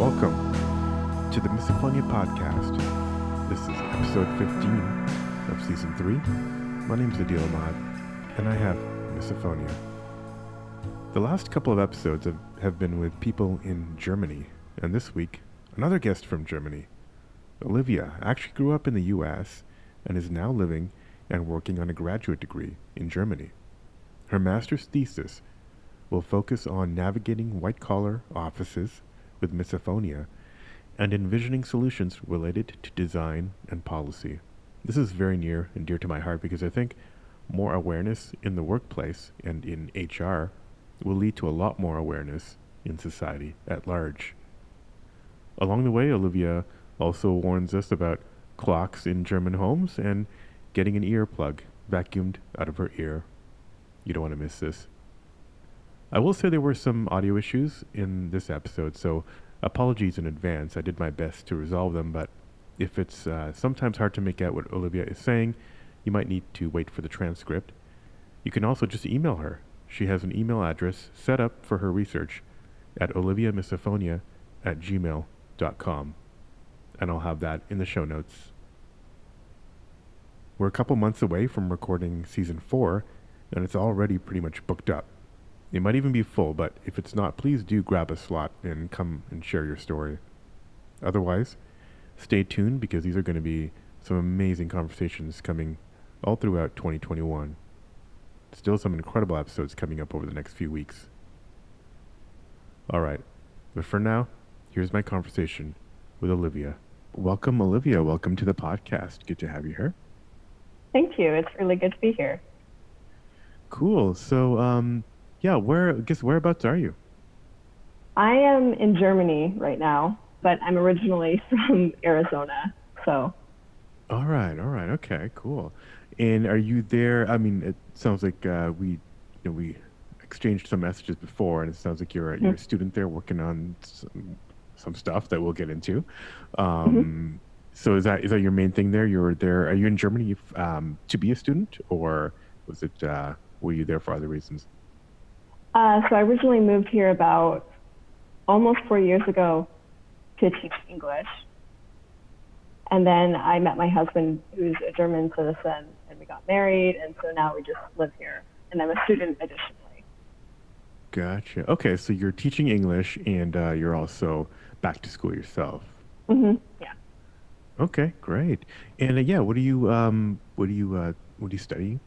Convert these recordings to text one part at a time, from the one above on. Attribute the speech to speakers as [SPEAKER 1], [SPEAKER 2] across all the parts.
[SPEAKER 1] Welcome to the Misophonia Podcast. This is episode 15 of season 3. My name is Adeel Ahmad, and I have misophonia. The last couple of episodes have, have been with people in Germany, and this week, another guest from Germany. Olivia actually grew up in the US and is now living and working on a graduate degree in Germany. Her master's thesis will focus on navigating white collar offices with misophonia and envisioning solutions related to design and policy. This is very near and dear to my heart because I think more awareness in the workplace and in HR will lead to a lot more awareness in society at large. Along the way, Olivia also warns us about clocks in German homes and getting an earplug vacuumed out of her ear. You don't want to miss this. I will say there were some audio issues in this episode, so apologies in advance. I did my best to resolve them, but if it's uh, sometimes hard to make out what Olivia is saying, you might need to wait for the transcript. You can also just email her. She has an email address set up for her research at oliviamisophonia at gmail.com. And I'll have that in the show notes. We're a couple months away from recording season four, and it's already pretty much booked up. It might even be full, but if it's not, please do grab a slot and come and share your story. Otherwise, stay tuned because these are going to be some amazing conversations coming all throughout 2021. Still some incredible episodes coming up over the next few weeks. All right, but for now, here's my conversation with Olivia. Welcome, Olivia. Welcome to the podcast. Good to have you here.
[SPEAKER 2] Thank you. It's really good to be here.
[SPEAKER 1] Cool. So, um, yeah, where guess whereabouts are you?
[SPEAKER 2] I am in Germany right now, but I'm originally from Arizona. So.
[SPEAKER 1] All right. All right. Okay. Cool. And are you there? I mean, it sounds like uh, we, you know, we exchanged some messages before, and it sounds like you're a, you're a student there working on some, some stuff that we'll get into. Um, mm-hmm. So is that is that your main thing there? You're there. Are you in Germany um, to be a student, or was it uh, were you there for other reasons?
[SPEAKER 2] Uh, so I originally moved here about almost four years ago to teach English. And then I met my husband, who's a German citizen, and we got married. And so now we just live here. And I'm a student additionally.
[SPEAKER 1] Gotcha. Okay, so you're teaching English and uh, you're also back to school yourself.
[SPEAKER 2] Mm-hmm. Yeah.
[SPEAKER 1] Okay, great. And uh, yeah, what do you um, what do you uh, what do you study?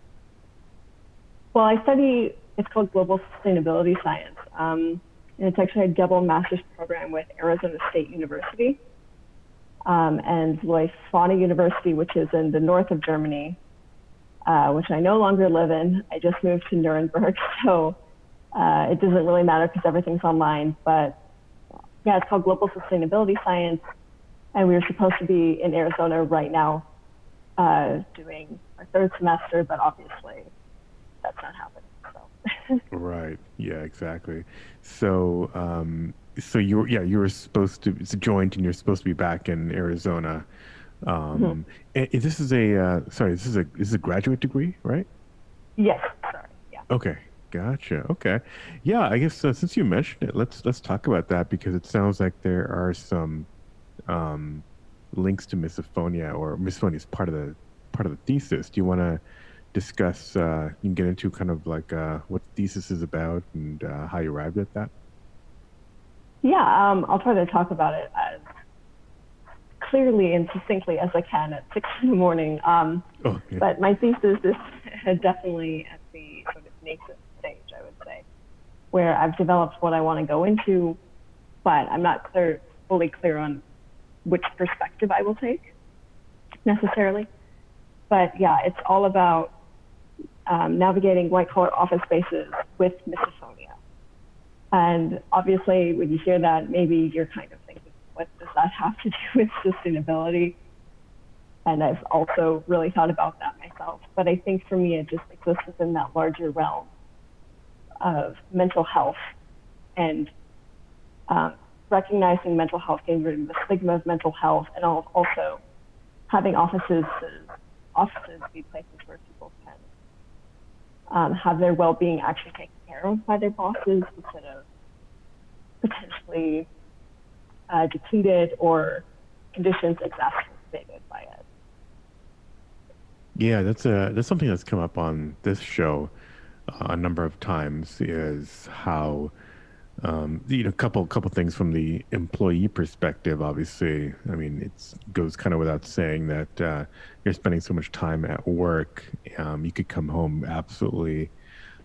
[SPEAKER 2] Well, I study it's called Global Sustainability Science. Um, and it's actually a double master's program with Arizona State University um, and Leuphana University, which is in the north of Germany, uh, which I no longer live in. I just moved to Nuremberg, so uh, it doesn't really matter because everything's online. But yeah, it's called Global Sustainability Science, and we were supposed to be in Arizona right now uh, doing our third semester, but obviously that's not happening
[SPEAKER 1] right. Yeah. Exactly. So, um, so you yeah you were supposed to it's a joint and you're supposed to be back in Arizona. Um, mm-hmm. and this is a uh, sorry this is a this is a graduate degree, right?
[SPEAKER 2] Yes. Sorry. Yeah.
[SPEAKER 1] Okay. Gotcha. Okay. Yeah. I guess uh, since you mentioned it, let's let's talk about that because it sounds like there are some um, links to misophonia or misophonia is part of the part of the thesis. Do you want to discuss, uh, you can get into kind of like uh, what the thesis is about and uh, how you arrived at that?
[SPEAKER 2] Yeah, um, I'll try to talk about it as clearly and succinctly as I can at six in the morning. Um, oh, yeah. But my thesis is definitely at the sort of nascent stage, I would say, where I've developed what I want to go into, but I'm not clear, fully clear on which perspective I will take necessarily. But yeah, it's all about um, navigating white collar office spaces with misophonia. And obviously, when you hear that, maybe you're kind of thinking, what does that have to do with sustainability? And I've also really thought about that myself. But I think for me, it just exists within that larger realm of mental health and um, recognizing mental health, getting rid of the stigma of mental health, and also having offices offices be places um, have their well-being actually taken care of by their bosses instead of potentially uh, depleted or conditions exacerbated by it.
[SPEAKER 1] Yeah, that's a that's something that's come up on this show uh, a number of times. Is how um, you know, a couple couple things from the employee perspective. Obviously, I mean, it goes kind of without saying that uh, you're spending so much time at work. Um, you could come home absolutely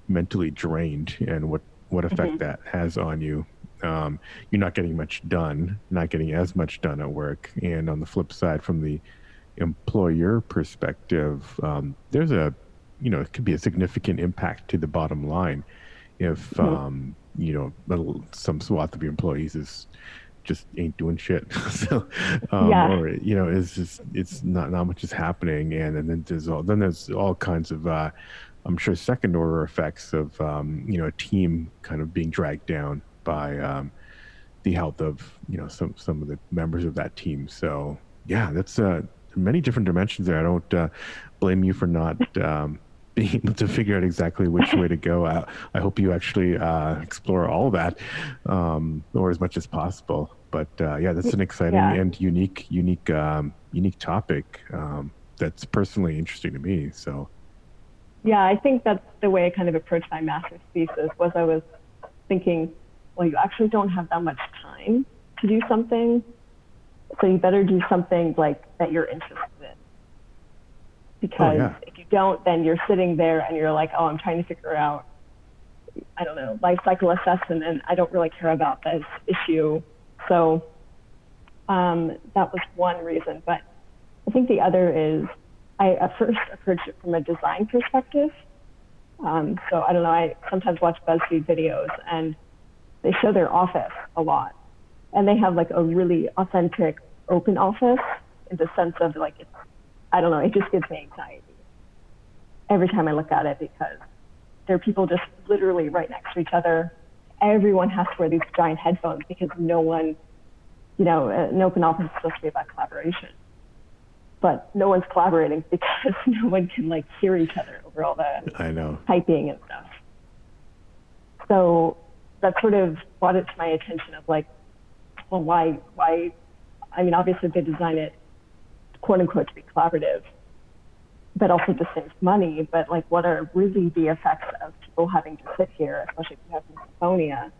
[SPEAKER 1] mentally drained, and what what effect mm-hmm. that has on you. Um, you're not getting much done, not getting as much done at work. And on the flip side, from the employer perspective, um, there's a you know it could be a significant impact to the bottom line if mm-hmm. um, you know some swath of your employees is just ain't doing shit. so, um, yeah. or you know, it's just it's not not much is happening, and, and then there's all then there's all kinds of uh, I'm sure second order effects of um, you know a team kind of being dragged down by um, the health of you know some some of the members of that team. So yeah, that's uh, many different dimensions there. I don't uh, blame you for not um, being able to figure out exactly which way to go. I, I hope you actually uh, explore all that, um, or as much as possible. But uh, yeah, that's an exciting yeah. and unique, unique, um, unique topic um, that's personally interesting to me. So.
[SPEAKER 2] Yeah, I think that's the way I kind of approached my master's thesis. Was I was thinking, well, you actually don't have that much time to do something, so you better do something like that you're interested in because oh, yeah. if you don't, then you're sitting there and you're like, oh, I'm trying to figure out, I don't know, life cycle assessment, and I don't really care about this issue. So um, that was one reason. But I think the other is I at first approached it from a design perspective. Um, so I don't know, I sometimes watch BuzzFeed videos and they show their office a lot. And they have like a really authentic open office in the sense of like it's I don't know, it just gives me anxiety every time I look at it because there are people just literally right next to each other. Everyone has to wear these giant headphones because no one, you know, an open office is supposed to be about collaboration. But no one's collaborating because no one can like hear each other over all the
[SPEAKER 1] I know
[SPEAKER 2] typing and stuff. So that sort of brought it to my attention of like, well, why, why? I mean, obviously they design it quote unquote to be collaborative, but also to save money. But like, what are really the effects of people having to sit here, especially if you have misophonia,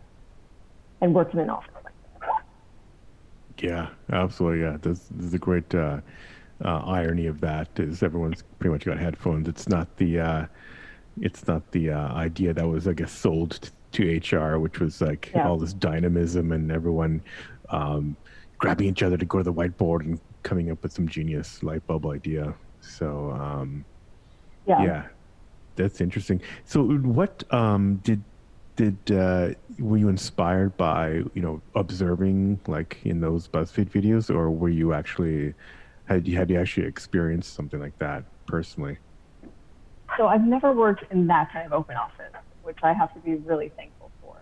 [SPEAKER 2] and work in an office like that?
[SPEAKER 1] Yeah, absolutely. Yeah, this, this is a great uh, uh, irony of that. Is everyone's pretty much got headphones. It's not the uh, it's not the uh, idea that was, I guess, sold to, to HR, which was like yeah. all this dynamism and everyone um, grabbing each other to go to the whiteboard and coming up with some genius light bulb idea. So um, yeah. yeah, that's interesting. So what um, did did uh, were you inspired by you know observing like in those BuzzFeed videos, or were you actually had you had you actually experienced something like that personally?
[SPEAKER 2] So I've never worked in that kind of open office, which I have to be really thankful for.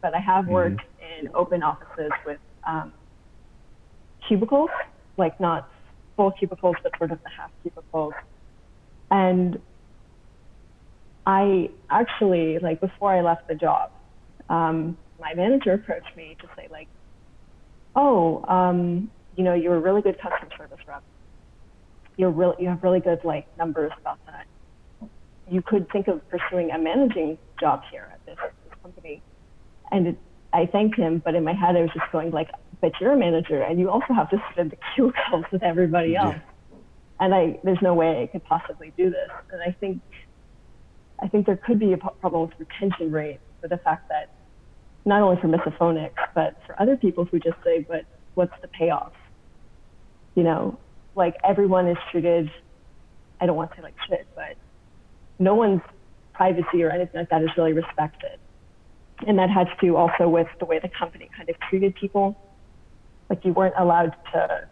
[SPEAKER 2] But I have mm-hmm. worked mm-hmm. in open offices with um, cubicles like not full cubicles, but sort of the half cubicles. And I actually, like before I left the job, um, my manager approached me to say like, oh, um, you know, you're a really good customer service rep. You're really, you have really good like numbers about that. You could think of pursuing a managing job here at this, this company. And it, I thanked him, but in my head I was just going like, but you're a manager and you also have to sit in the cubicles with everybody else. Yeah. And I, there's no way I could possibly do this. And I think, I think there could be a problem with retention rate for the fact that not only for misophonics, but for other people who just say, but what's the payoff? You know, like everyone is treated, I don't want to say like shit, but no one's privacy or anything like that is really respected. And that has to do also with the way the company kind of treated people like you weren't allowed to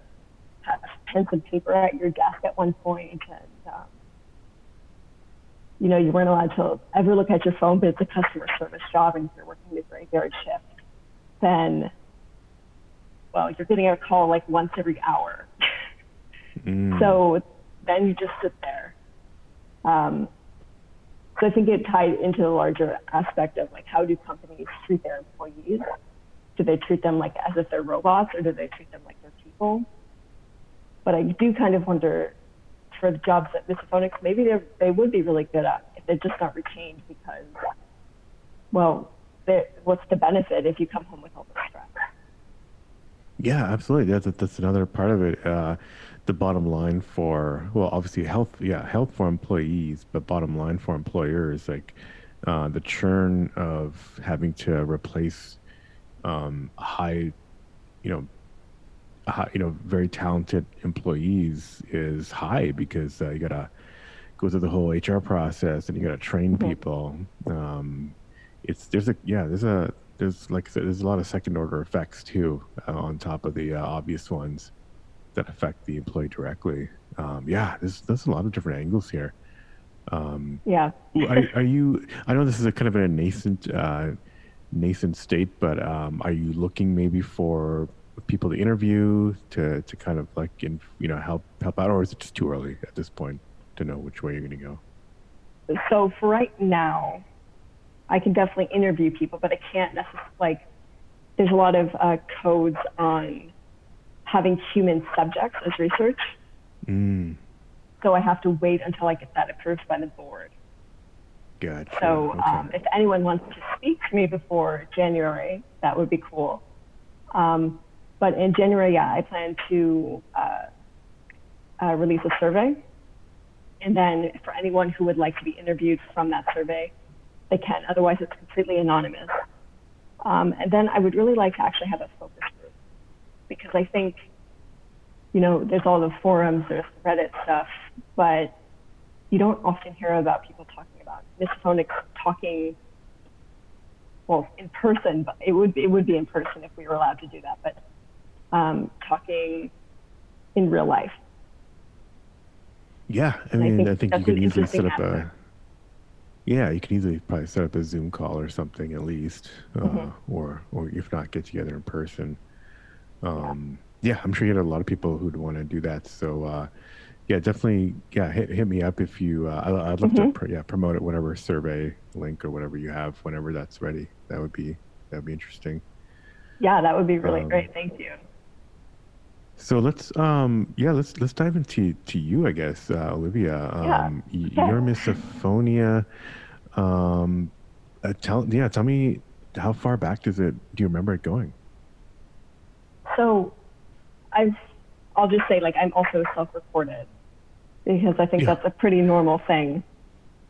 [SPEAKER 2] have pens and paper at your desk at one point, and um, you know you weren't allowed to ever look at your phone. But it's a customer service job, and if you're working a graveyard shift, then well, you're getting a call like once every hour. mm. So then you just sit there. Um, so I think it tied into the larger aspect of like how do companies treat their employees do they treat them like as if they're robots or do they treat them like they're people? But I do kind of wonder for the jobs that Misophonics maybe they they would be really good at if they're just not retained because, well, what's the benefit if you come home with all the stress?
[SPEAKER 1] Yeah, absolutely. That's that's another part of it. Uh, the bottom line for well, obviously health. Yeah, health for employees, but bottom line for employers, like uh, the churn of having to replace um, high, you know, high, you know, very talented employees is high because uh, you gotta go through the whole HR process and you gotta train people. Um, it's there's a yeah there's a there's like I said, there's a lot of second order effects too uh, on top of the uh, obvious ones that affect the employee directly. Um, yeah, there's there's a lot of different angles here.
[SPEAKER 2] Um, yeah.
[SPEAKER 1] are, are, you? I know this is a kind of a nascent uh, nascent state, but um, are you looking maybe for people to interview to to kind of like in, you know help help out, or is it just too early at this point to know which way you're going to go?
[SPEAKER 2] So for right now, I can definitely interview people, but I can't necessarily like. There's a lot of uh, codes on having human subjects as research.
[SPEAKER 1] Mm.
[SPEAKER 2] So I have to wait until I get that approved by the board.
[SPEAKER 1] Gotcha.
[SPEAKER 2] So okay. um, if anyone wants to speak to me before January, that would be cool. Um, but in January, yeah, I plan to uh, uh, release a survey. And then for anyone who would like to be interviewed from that survey, they can. Otherwise, it's completely anonymous. Um, and then I would really like to actually have a focus group because I think, you know, there's all the forums, there's the Reddit stuff, but you don't often hear about people talking about talking, well, in person, but it would, it would be in person if we were allowed to do that, but um, talking in real life.
[SPEAKER 1] Yeah, I mean, I think, I think you can easily set up a yeah, you can easily probably set up a Zoom call or something at least, uh, mm-hmm. or or if not, get together in person. Um, yeah. yeah. I'm sure you had a lot of people who'd want to do that. So uh, yeah, definitely, yeah, hit, hit me up if you. Uh, I, would love mm-hmm. to pr- yeah promote it, whatever survey link or whatever you have, whenever that's ready. That would be that would be interesting.
[SPEAKER 2] Yeah, that would be really um, great. Thank you.
[SPEAKER 1] So let's um yeah let's let's dive into to you I guess uh, Olivia um yeah. your misophonia um uh, tell yeah tell me how far back does it do you remember it going
[SPEAKER 2] so I've I'll just say like I'm also self-reported because I think yeah. that's a pretty normal thing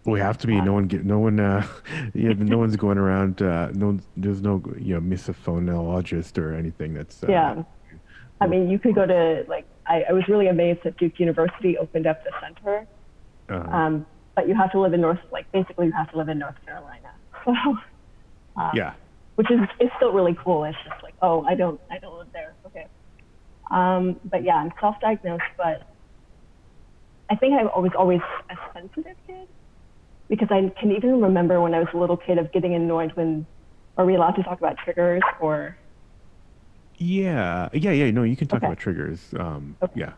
[SPEAKER 1] we have to be. No one get. No one. Uh, yeah. No one's going around. Uh, no. There's no. You know, misophonologist or anything. That's. Uh,
[SPEAKER 2] yeah. I mean, you could go to like I, I was really amazed that Duke University opened up the center, uh-huh. um, but you have to live in North like basically you have to live in North Carolina. So
[SPEAKER 1] um, yeah,
[SPEAKER 2] which is it's still really cool. It's just like oh I don't I don't live there. Okay, um, but yeah I'm self-diagnosed, but I think I was always a sensitive kid because I can even remember when I was a little kid of getting annoyed when are we allowed to talk about triggers or
[SPEAKER 1] yeah, yeah, yeah. No, you can talk okay. about triggers. Um, okay. Yeah.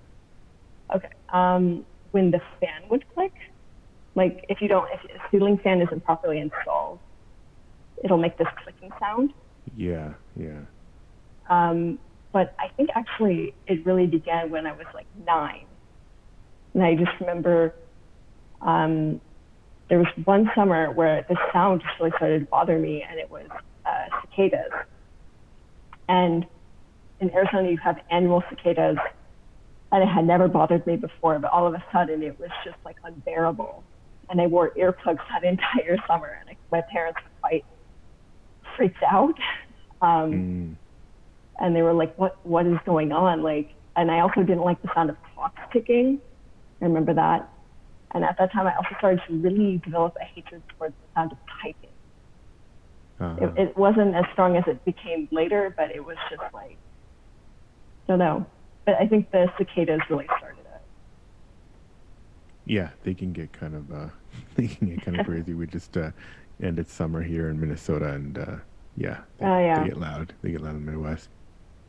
[SPEAKER 2] Okay. Um, when the fan would click, like if you don't, if a ceiling fan isn't properly installed, it'll make this clicking sound.
[SPEAKER 1] Yeah, yeah.
[SPEAKER 2] Um, but I think actually it really began when I was like nine, and I just remember um, there was one summer where the sound just really started to bother me, and it was uh, cicadas. And in Arizona, you have annual cicadas, and it had never bothered me before, but all of a sudden it was just like unbearable. And I wore earplugs that entire summer, and I, my parents were quite freaked out. Um, mm. And they were like, "What? What is going on?" Like, and I also didn't like the sound of clocks ticking. I remember that. And at that time, I also started to really develop a hatred towards the sound of typing. Uh-huh. It, it wasn't as strong as it became later, but it was just like don't know. But I think the cicadas really started it.
[SPEAKER 1] Yeah, they can get kind of uh, they can get kind of crazy. We just uh, ended summer here in Minnesota, and uh, yeah, they,
[SPEAKER 2] oh, yeah,
[SPEAKER 1] they get loud. They get loud in the Midwest.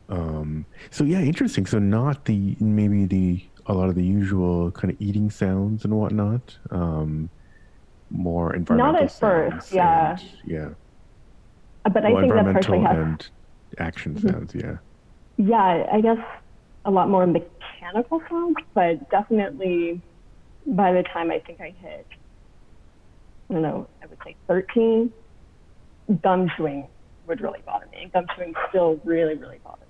[SPEAKER 1] Um, so yeah, interesting. So not the maybe the a lot of the usual kind of eating sounds and whatnot. Um, more environmental.
[SPEAKER 2] Not at first, yeah,
[SPEAKER 1] and, yeah.
[SPEAKER 2] But I well, think that partially has
[SPEAKER 1] and action mm-hmm. sounds. Yeah.
[SPEAKER 2] Yeah, I guess a lot more mechanical sounds, but definitely by the time I think I hit, I don't know, I would say 13, gum chewing would really bother me. And gum chewing still really, really bothers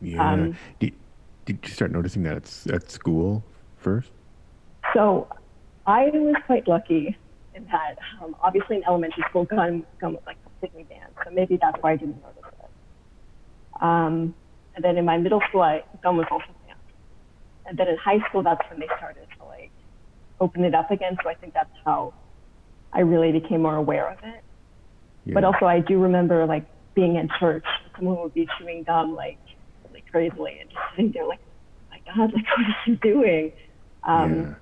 [SPEAKER 1] me. Yeah. Um, did, did you start noticing that at, at school first?
[SPEAKER 2] So I was quite lucky in that, um, obviously in elementary school, gum, gum was like completely banned. So maybe that's why I didn't notice it. Um, and then in my middle school, I, gum was also banned. And then in high school, that's when they started to like open it up again. So I think that's how I really became more aware of it. Yeah. But also, I do remember like being in church, someone would be chewing gum like crazily and just sitting there like, oh my God, like what is he doing? Um,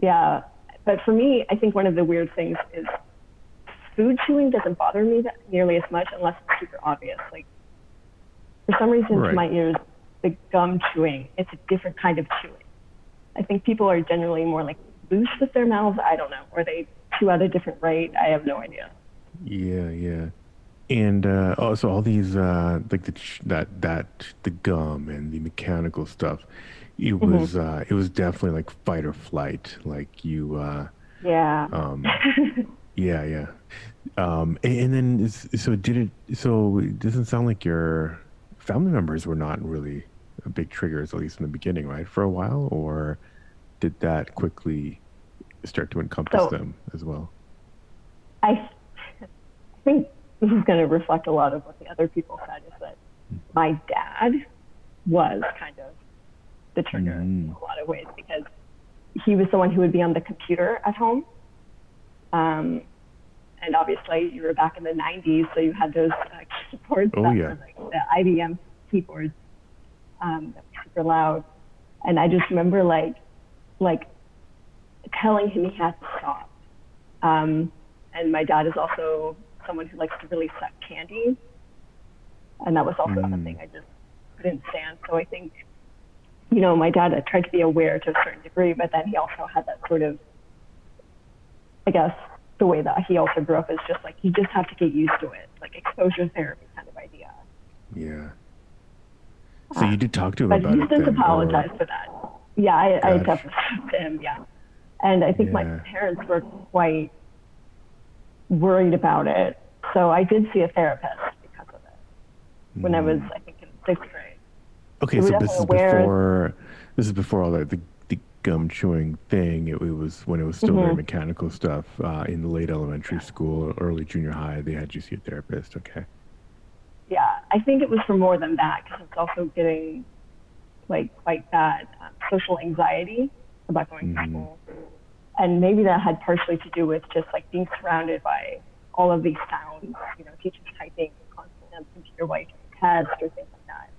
[SPEAKER 2] yeah. yeah. But for me, I think one of the weird things is food chewing doesn't bother me that, nearly as much unless it's super obvious. Like for some reason, right. to my ears, the gum chewing, it's a different kind of chewing. I think people are generally more like loose with their mouths. I don't know, or they chew at a different rate. I have no idea.
[SPEAKER 1] Yeah, yeah. And uh, also all these uh, like the that that the gum and the mechanical stuff, it mm-hmm. was uh, it was definitely like fight or flight. Like you. Uh,
[SPEAKER 2] yeah. Um,
[SPEAKER 1] yeah, yeah. Um, and, and then so did it? So it doesn't sound like your family members were not really big triggers, at least in the beginning, right? For a while, or did that quickly start to encompass so, them as well?
[SPEAKER 2] I think this is going to reflect a lot of what the other people said is that my dad was kind of the trigger mm. in a lot of ways because he was the one who would be on the computer at home. Um, and obviously, you were back in the 90s, so you had those uh, keyboards
[SPEAKER 1] oh, that yeah. were
[SPEAKER 2] like the IBM keyboards um, that were super loud. And I just remember like, like telling him he had to stop. Um, and my dad is also someone who likes to really suck candy. And that was also mm. something I just couldn't stand. So I think, you know, my dad tried to be aware to a certain degree, but then he also had that sort of, I guess, the way that he also grew up is just like you just have to get used to it, like exposure therapy kind of idea.
[SPEAKER 1] Yeah. So you did talk to him uh, about
[SPEAKER 2] it. But he
[SPEAKER 1] did
[SPEAKER 2] apologize or... for that. Yeah, I, I definitely talked to him. Yeah, and I think yeah. my parents were quite worried about it. So I did see a therapist because of it when mm. I was, I think, in sixth grade.
[SPEAKER 1] Okay, so this is before this is before all the, the, the gum chewing thing. It, it, was when it was still mm-hmm. very mechanical stuff uh, in the late elementary yeah. school, early junior high. They had you see a therapist. Okay.
[SPEAKER 2] Yeah, I think it was for more than that because it's also getting like quite bad um, social anxiety about going mm-hmm. to school and maybe that had partially to do with just like being surrounded by all of these sounds, you know, teachers typing constantly on computer while tests or things like that.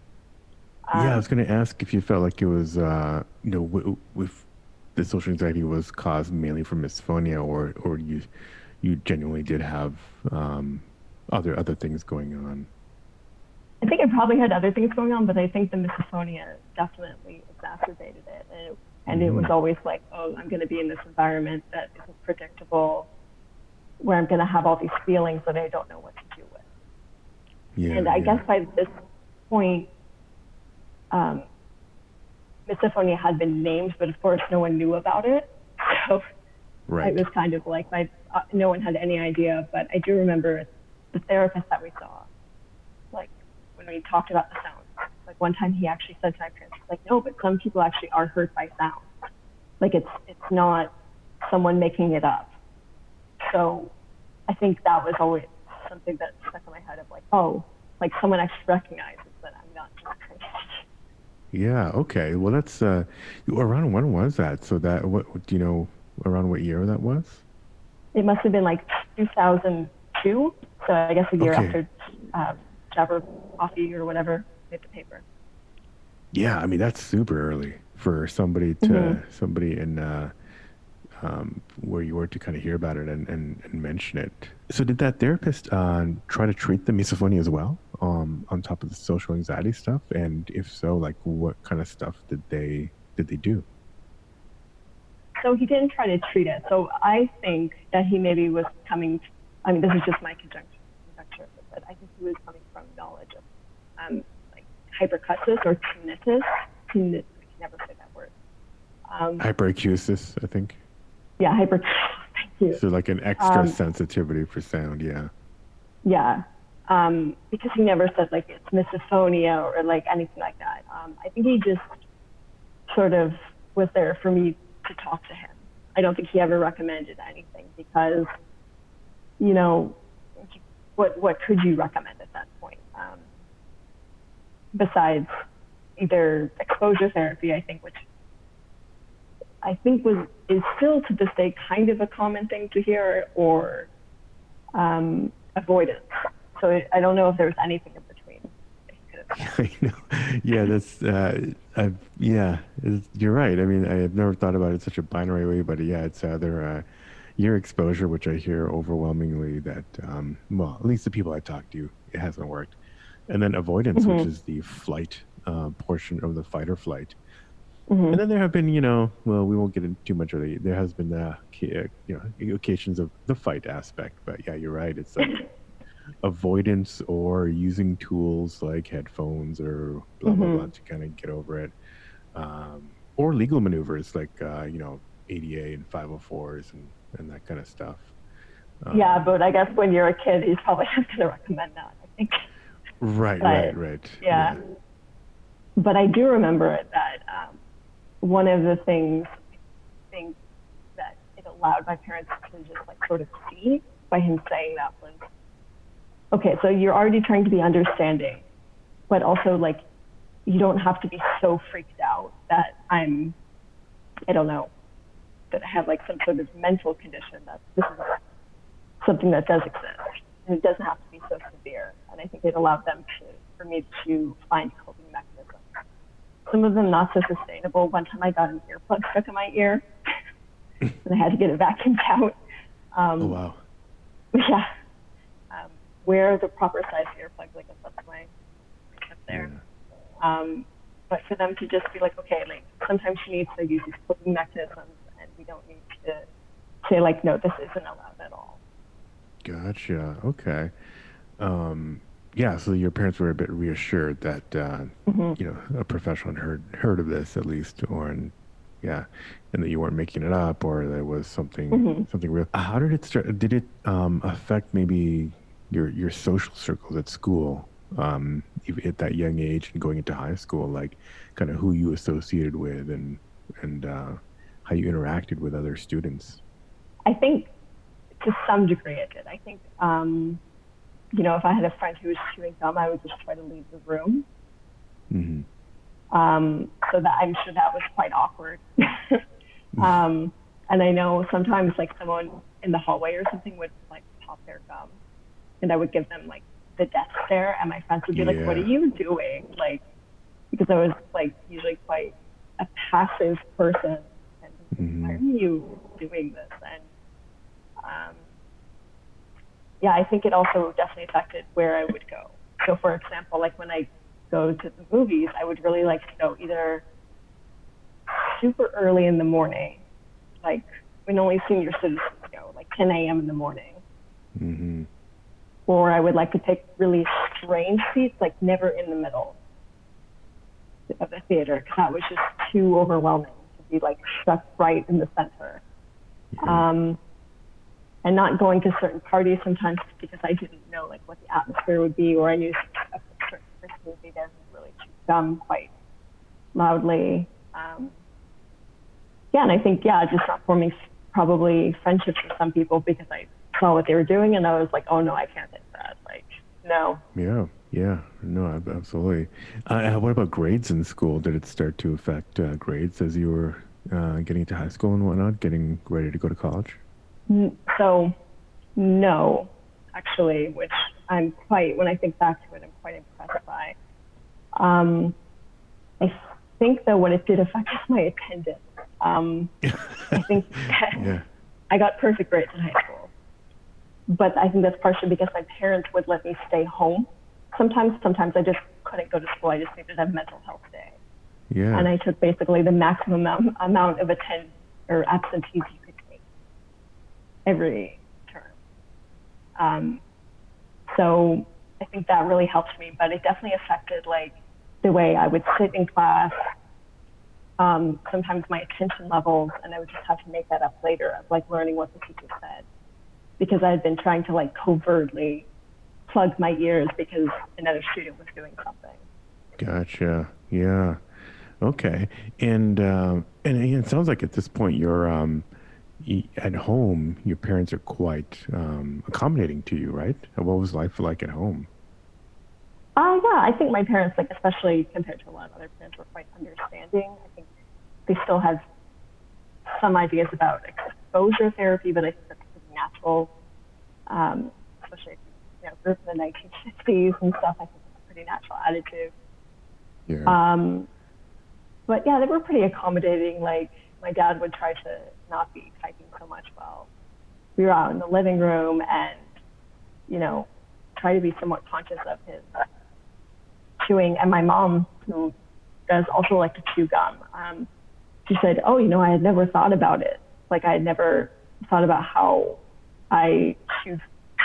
[SPEAKER 1] Um, yeah, I was going to ask if you felt like it was, uh, you know, w- with the social anxiety was caused mainly from misophonia, or or you you genuinely did have um, other other things going on.
[SPEAKER 2] I think I probably had other things going on, but I think the misophonia definitely exacerbated it. And it and it was mm-hmm. always like, oh, I'm going to be in this environment that isn't predictable, where I'm going to have all these feelings that I don't know what to do with.
[SPEAKER 1] Yeah,
[SPEAKER 2] and I
[SPEAKER 1] yeah.
[SPEAKER 2] guess by this point, um, misophonia had been named, but of course no one knew about it. So right. it was kind of like my, uh, no one had any idea. But I do remember the therapist that we saw, like when we talked about the sound one time he actually said to my parents, like, no, but some people actually are hurt by sound. Like it's it's not someone making it up. So I think that was always something that stuck in my head of like, oh, like someone actually recognizes that I'm not crazy.
[SPEAKER 1] Yeah. Okay. Well, that's uh, around when was that? So that what do you know around what year that was?
[SPEAKER 2] It must have been like 2002. So I guess a year okay. after uh, Jastreboff or whatever made the paper.
[SPEAKER 1] Yeah, I mean that's super early for somebody to mm-hmm. somebody in uh, um, where you were to kind of hear about it and, and, and mention it. So did that therapist uh, try to treat the misophonia as well, um, on top of the social anxiety stuff? And if so, like what kind of stuff did they did they do?
[SPEAKER 2] So he didn't try to treat it. So I think that he maybe was coming. I mean, this is just my conjecture, but I think he was coming from knowledge of um, hyperacusis or tinnitus. Tinnitus, I can never say that word.
[SPEAKER 1] Um, Hyperacusis, I think.
[SPEAKER 2] Yeah, hyper. Thank you.
[SPEAKER 1] So like an extra um, sensitivity for sound, yeah.
[SPEAKER 2] Yeah, um, because he never said like it's misophonia or like anything like that. Um, I think he just sort of was there for me to talk to him. I don't think he ever recommended anything because, you know, what what could you recommend at that point? Um, besides either exposure therapy, I think, which I think was is still to this day kind of a common thing to hear, or um, avoidance. So I don't know if there's anything in between.
[SPEAKER 1] Yeah, that's uh, I, yeah. You're right. I mean, I have never thought about it such a binary way, but yeah, it's either uh, your exposure, which I hear overwhelmingly that um, well, at least the people I talk to, it hasn't worked, and then avoidance, mm-hmm. which is the flight uh, portion of the fight or flight. Mm-hmm. And then there have been, you know, well, we won't get into too much of the. There has been, uh, you know, occasions of the fight aspect. But yeah, you're right. It's like avoidance or using tools like headphones or blah blah mm-hmm. blah to kind of get over it, um, or legal maneuvers like uh, you know ADA and 504s and and that kind of stuff.
[SPEAKER 2] Um, yeah, but I guess when you're a kid, he's probably not going to recommend that. I think.
[SPEAKER 1] Right, but, right, right.
[SPEAKER 2] Yeah. yeah. But I do remember that um, one of the things things that it allowed my parents to just like sort of see by him saying that was okay, so you're already trying to be understanding, but also like you don't have to be so freaked out that I'm, I don't know, that I have like some sort of mental condition that this is something that does exist. And it doesn't have to be so severe. I think it allowed them to, for me to find coping mechanisms. Some of them not so sustainable. One time I got an earplug stuck in my ear and I had to get it vacuumed out.
[SPEAKER 1] Um, oh, wow.
[SPEAKER 2] Yeah wear the proper size earplugs. Like that's my up there. Yeah. Um, but for them to just be like, okay, like sometimes she needs to use these coping mechanisms, and we don't need to say like, no, this isn't allowed at all.
[SPEAKER 1] Gotcha. Okay. Um, yeah. So your parents were a bit reassured that uh, mm-hmm. you know a professional had heard heard of this at least, or yeah, and that you weren't making it up, or there was something mm-hmm. something real. How did it start? Did it um, affect maybe your your social circles at school um, at that young age and going into high school, like kind of who you associated with and and uh, how you interacted with other students?
[SPEAKER 2] I think to some degree it did. I think um, you know if I had a friend who was chewing gum, I would just try to leave the room. Mm-hmm. Um, so that I'm sure that was quite awkward. um, and I know sometimes like someone in the hallway or something would like pop their gum and I would give them like the death stare, and my friends would be yeah. like, "What are you doing?" Like, because I was like usually quite a passive person, and mm-hmm. why are you doing this? And um, yeah, I think it also definitely affected where I would go. So, for example, like when I go to the movies, I would really like to go either super early in the morning, like when only senior citizens go, like 10 a.m. in the morning. Mm-hmm or I would like to take really strange seats, like never in the middle of the theater, because that was just too overwhelming to be like stuck right in the center. Um, and not going to certain parties sometimes because I didn't know like what the atmosphere would be, or I knew a certain person would be there who really gum quite loudly. Um, yeah, and I think yeah, just not forming probably friendships with some people because I saw what they were doing, and I was like, oh no, I can't take that. Like, no.
[SPEAKER 1] Yeah, yeah, no, absolutely. Uh, what about grades in school? Did it start to affect uh, grades as you were uh, getting into high school and whatnot, getting ready to go to college?
[SPEAKER 2] So, no, actually, which I'm quite, when I think back to it, I'm quite impressed by. Um, I think, though, what it did affect was my attendance. Um, I think yeah. I got perfect grades in high school but I think that's partially because my parents would let me stay home. Sometimes, sometimes I just couldn't go to school. I just needed a mental health day.
[SPEAKER 1] Yeah.
[SPEAKER 2] And I took basically the maximum amount, amount of attend or absentees you could take every term. Um, so I think that really helped me, but it definitely affected like the way I would sit in class. Um, sometimes my attention levels, and I would just have to make that up later of like learning what the teacher said, because I had been trying to like covertly plug my ears because another student was doing something.
[SPEAKER 1] Gotcha. Yeah. Okay. And uh, and it sounds like at this point you're um, at home. Your parents are quite um, accommodating to you, right? What was life like at home?
[SPEAKER 2] Uh, yeah, I think my parents, like especially compared to a lot of other parents, were quite understanding. I think they still have some ideas about exposure therapy, but I think that's pretty natural, um, especially if you, know, grew up in the 1960s and stuff. I think it's a pretty natural attitude.
[SPEAKER 1] Yeah.
[SPEAKER 2] Um, but yeah, they were pretty accommodating. Like my dad would try to not be typing so much while we were out in the living room, and you know, try to be somewhat conscious of his chewing. And my mom, who does also like to chew gum, um, she said, "Oh, you know, I had never thought about it. Like I had never thought about how I chew,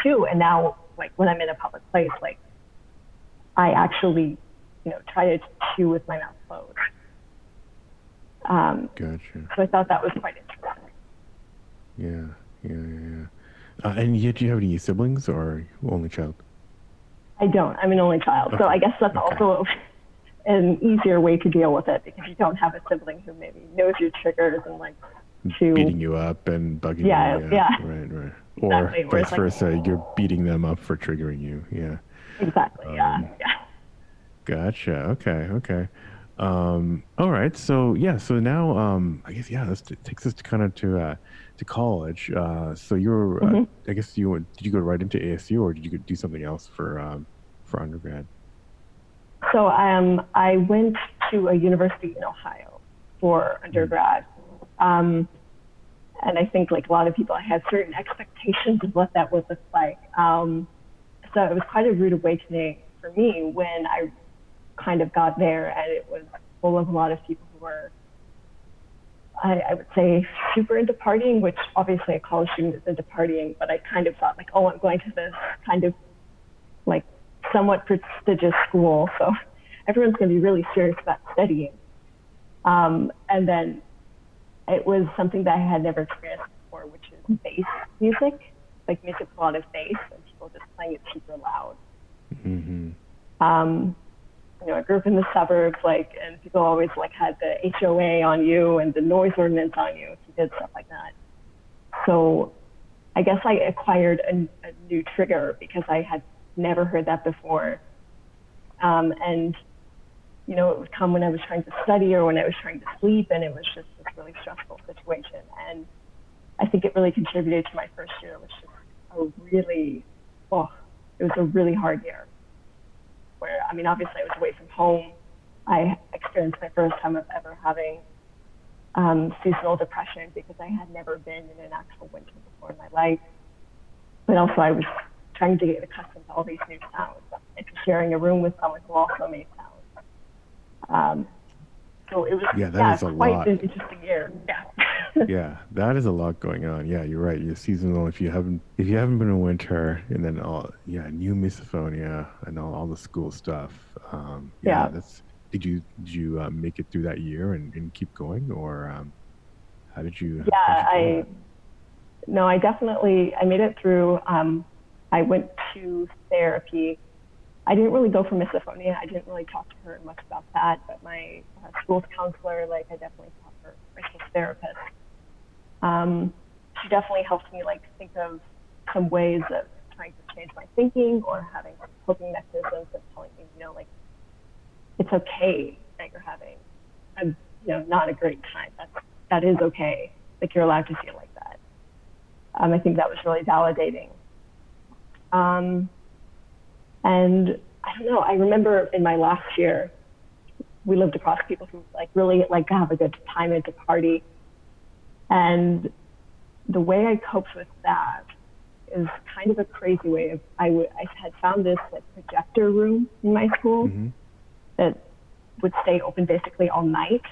[SPEAKER 2] chew, and now like when I'm in a public place, like I actually, you know, try to chew with my mouth closed." Um,
[SPEAKER 1] gotcha.
[SPEAKER 2] So I thought that was quite interesting.
[SPEAKER 1] Yeah, yeah, yeah. yeah. Uh, and yet, do you have any siblings or only child?
[SPEAKER 2] I don't. I'm an only child, okay. so I guess that's okay. also an easier way to deal with it because you don't have a sibling who maybe knows your triggers and like to
[SPEAKER 1] beating you up and bugging
[SPEAKER 2] yeah,
[SPEAKER 1] you.
[SPEAKER 2] Yeah,
[SPEAKER 1] yeah. Right, right. Or exactly. vice like, versa, you're beating them up for triggering you. Yeah.
[SPEAKER 2] Exactly. Um, yeah. Yeah.
[SPEAKER 1] Gotcha. Okay. Okay. Um, all right. So yeah. So now, um, I guess yeah. This takes us to kind of to uh, to college. Uh, so you're, uh, mm-hmm. uh, I guess you went, did you go right into ASU or did you do something else for um, for undergrad?
[SPEAKER 2] So um, I went to a university in Ohio for mm-hmm. undergrad. Um, and I think like a lot of people, I had certain expectations of what that would look like. Um, so it was quite a rude awakening for me when I kind of got there and it was full of a lot of people who were I, I would say super into partying, which obviously a college student is into partying, but I kind of thought like, oh, I'm going to this kind of like somewhat prestigious school, so everyone's going to be really serious about studying. Um, and then it was something that I had never experienced before, which is bass music, like music with a lot of bass and people just playing it super loud.
[SPEAKER 1] Mm-hmm.
[SPEAKER 2] Um, you know, I grew up in the suburbs, like, and people always like had the HOA on you and the noise ordinance on you if you did stuff like that. So I guess I acquired a, a new trigger because I had never heard that before. Um, and, you know, it would come when I was trying to study or when I was trying to sleep, and it was just this really stressful situation. And I think it really contributed to my first year, which was a really, oh, it was a really hard year where, I mean, obviously I was away from home. I experienced my first time of ever having um, seasonal depression because I had never been in an actual winter before in my life. But also I was trying to get accustomed to all these new sounds and sharing a room with someone who also made sounds. Um, so it was
[SPEAKER 1] yeah, that
[SPEAKER 2] yeah,
[SPEAKER 1] is a
[SPEAKER 2] quite
[SPEAKER 1] lot.
[SPEAKER 2] an interesting year. Yeah.
[SPEAKER 1] yeah, that is a lot going on. Yeah, you're right. You're seasonal. If you haven't, if you haven't been in winter, and then all, yeah, new misophonia and all, all the school stuff. Um, yeah, yeah, that's. Did you did you uh, make it through that year and, and keep going, or um, how did you?
[SPEAKER 2] Yeah,
[SPEAKER 1] did you
[SPEAKER 2] I. No, I definitely I made it through. Um, I went to therapy. I didn't really go for misophonia. I didn't really talk to her much about that, but my uh, school's counselor, like, I definitely talked to her, my school's therapist. Um, she definitely helped me, like, think of some ways of trying to change my thinking or having coping mechanisms of telling me, you know, like, it's okay that you're having a, you know, not a great time. That's, that is okay. Like, you're allowed to feel like that. Um, I think that was really validating. Um, and I don't know, I remember in my last year, we lived across people who like really like to have a good time and to party. And the way I coped with that is kind of a crazy way of I, w- I had found this like projector room in my school
[SPEAKER 1] mm-hmm.
[SPEAKER 2] that would stay open basically all night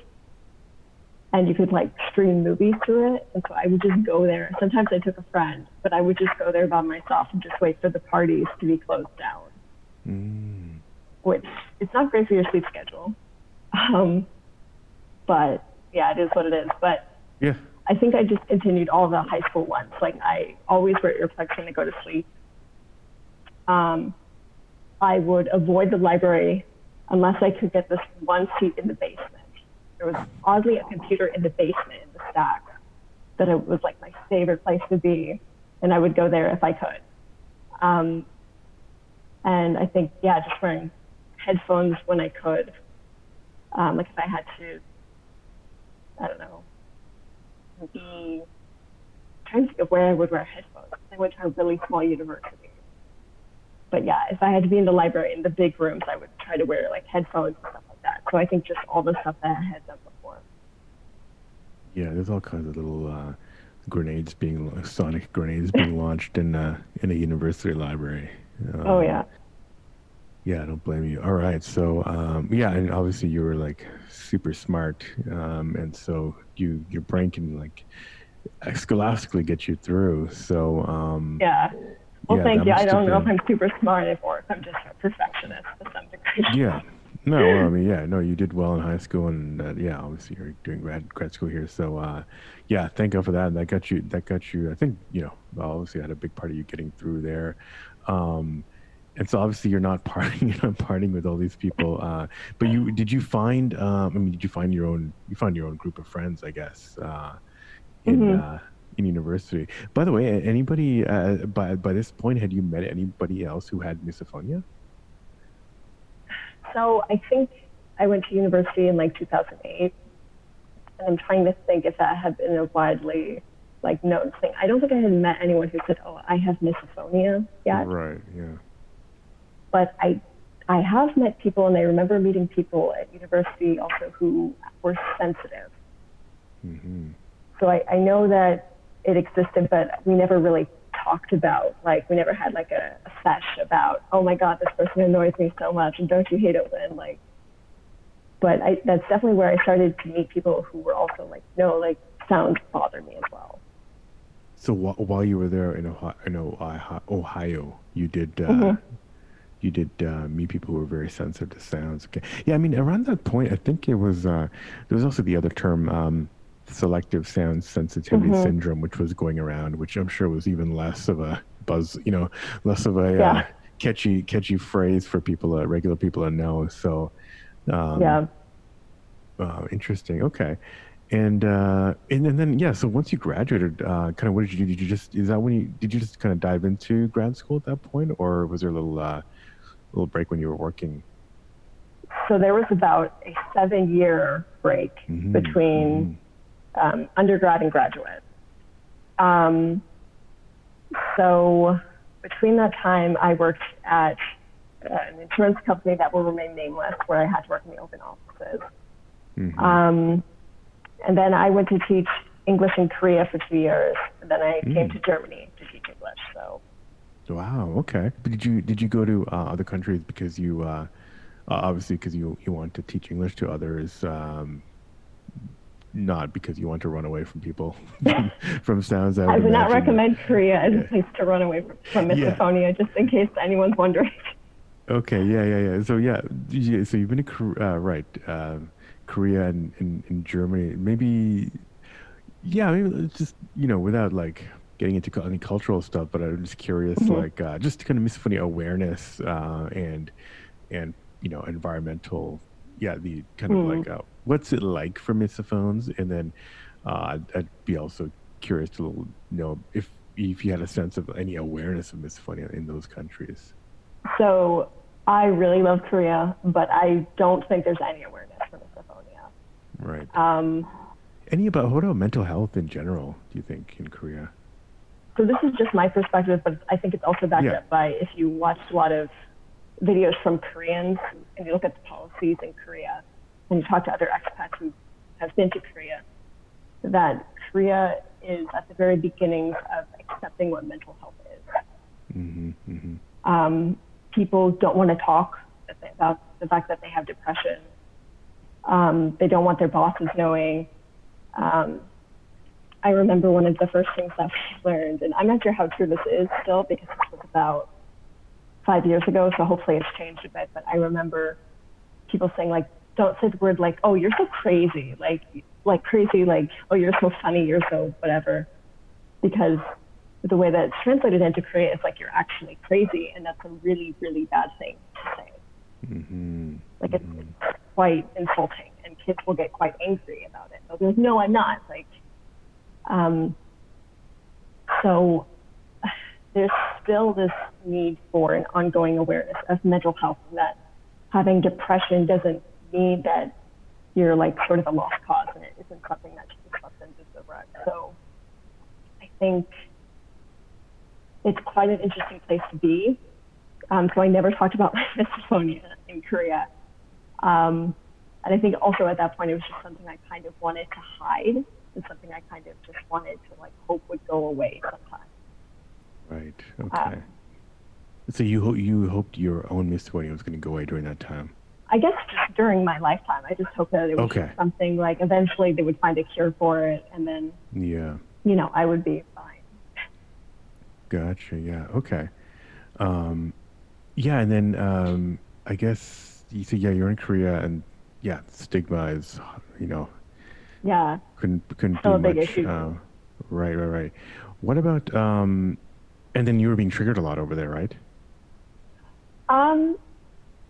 [SPEAKER 2] and you could like stream movies through it. And so I would just go there. Sometimes I took a friend, but I would just go there by myself and just wait for the parties to be closed down. Mm. which it's not great for your sleep schedule. Um, but yeah, it is what it is. But
[SPEAKER 1] yeah,
[SPEAKER 2] I think I just continued all the high school ones. Like I always wear earplugs when I go to sleep. Um, I would avoid the library unless I could get this one seat in the basement. There was oddly a computer in the basement in the stack that it was like my favorite place to be, and I would go there if I could. Um, and I think yeah, just wearing headphones when I could. Um, like if I had to, I don't know, be trying to think of where I would wear headphones. I went to a really small university. But yeah, if I had to be in the library in the big rooms, I would try to wear like headphones and stuff like that. So I think just all the stuff that I had done before.
[SPEAKER 1] Yeah, there's all kinds of little uh, grenades being sonic grenades being launched in uh, in a university library.
[SPEAKER 2] Um, oh yeah.
[SPEAKER 1] Yeah, I don't blame you. All right, so um, yeah, and obviously you were like super smart, um, and so you your brain can like scholastically get you through. So
[SPEAKER 2] um, yeah. Well, yeah, thank you. I don't know if I'm super smart or if I'm just a perfectionist to some degree.
[SPEAKER 1] Yeah. No, well, I mean, yeah, no, you did well in high school, and uh, yeah, obviously you're doing grad grad school here. So, uh, yeah, thank God for that. That got you. That got you. I think you know, obviously, had a big part of you getting through there. Um, and so obviously you're not partying, you're not partying with all these people. Uh, but you did you find? Um, I mean, did you find your own? You found your own group of friends, I guess, uh, in mm-hmm. uh, in university. By the way, anybody uh, by by this point had you met anybody else who had misophonia?
[SPEAKER 2] So I think I went to university in like 2008, and I'm trying to think if that had been a widely like known thing. I don't think I had met anyone who said, "Oh, I have misophonia" yet.
[SPEAKER 1] Right. Yeah.
[SPEAKER 2] But I I have met people, and I remember meeting people at university also who were sensitive. Mm-hmm. So I, I know that it existed, but we never really talked about. Like we never had like a, a sesh about, oh my god, this person annoys me so much, and don't you hate it when like. But I, that's definitely where I started to meet people who were also like, no, like sounds bother me as well.
[SPEAKER 1] So wh- while you were there in Ohio, in Ohio you did uh, mm-hmm. you did uh, meet people who were very sensitive to sounds. Okay, yeah, I mean around that point, I think it was uh, there was also the other term. Um, selective sound sensitivity mm-hmm. syndrome, which was going around, which I'm sure was even less of a buzz, you know, less of a uh, yeah. uh, catchy catchy phrase for people, uh, regular people to know. So,
[SPEAKER 2] um, yeah,
[SPEAKER 1] uh, interesting. Okay. And, uh, and and then yeah, so once you graduated, uh, kind of what did you do? Did you just is that when you did you just kind of dive into grad school at that point, or was there a little uh, little break when you were working?
[SPEAKER 2] So there was about a seven year break mm-hmm. between mm-hmm um, undergrad and graduate. Um, so between that time, I worked at uh, an insurance company that will remain nameless, where I had to work in the open offices. Mm-hmm. Um, and then I went to teach English in Korea for two years, and then I mm. came to Germany to teach English. So.
[SPEAKER 1] Wow. Okay. But did you did you go to uh, other countries because you uh, obviously because you you want to teach English to others? Um, not because you want to run away from people from sounds.
[SPEAKER 2] I, I would not recommend Korea as a place to run away from, from misophonia, yeah. just in case anyone's wondering.
[SPEAKER 1] Okay, yeah, yeah, yeah. So yeah, so you've been to uh, right, uh, Korea and in Germany. Maybe, yeah, maybe just you know, without like getting into any cultural stuff, but I'm just curious, mm-hmm. like uh, just kind of misophonia awareness uh, and and you know environmental, yeah, the kind of mm. like uh, what's it like for misophones? And then uh, I'd be also curious to know if if you had a sense of any awareness of misophonia in those countries.
[SPEAKER 2] So I really love Korea, but I don't think there's any awareness.
[SPEAKER 1] Right.
[SPEAKER 2] Um,
[SPEAKER 1] any about what about mental health in general? Do you think in Korea?
[SPEAKER 2] So this is just my perspective, but I think it's also backed yeah. up by if you watch a lot of videos from Koreans and you look at the policies in Korea, and you talk to other expats who have been to Korea, that Korea is at the very beginnings of accepting what mental health is. Mm-hmm, mm-hmm. Um, people don't want to talk about the fact that they have depression. Um, they don't want their bosses knowing. Um, I remember one of the first things that we learned, and I'm not sure how true this is still because this was about five years ago, so hopefully it's changed a bit. But I remember people saying like, don't say the word like, oh, you're so crazy, like, like crazy, like, oh, you're so funny, you're so whatever, because the way that it's translated into Korea is like you're actually crazy, and that's a really, really bad thing to say. Mm-hmm. Like mm-hmm. Quite insulting, and kids will get quite angry about it. They'll be like, "No, I'm not." Like, um, so there's still this need for an ongoing awareness of mental health, and that having depression doesn't mean that you're like sort of a lost cause, and it isn't something that just swept under the rug. So I think it's quite an interesting place to be. Um, so I never talked about my misophonia in Korea. Um, and I think also at that point it was just something I kind of wanted to hide and something I kind of just wanted to like hope would go away sometime.
[SPEAKER 1] Right. Okay. Um, so you you hoped your own misfortune was going to go away during that time.
[SPEAKER 2] I guess just during my lifetime. I just hoped that it was okay. something like eventually they would find a cure for it, and then
[SPEAKER 1] yeah,
[SPEAKER 2] you know, I would be fine.
[SPEAKER 1] Gotcha. Yeah. Okay. Um, yeah, and then um, I guess you say yeah, you're in Korea, and yeah, stigma is you know.
[SPEAKER 2] Yeah.
[SPEAKER 1] Couldn't couldn't Still do much. Uh, right. Right. Right. What about um, and then you were being triggered a lot over there, right?
[SPEAKER 2] Um,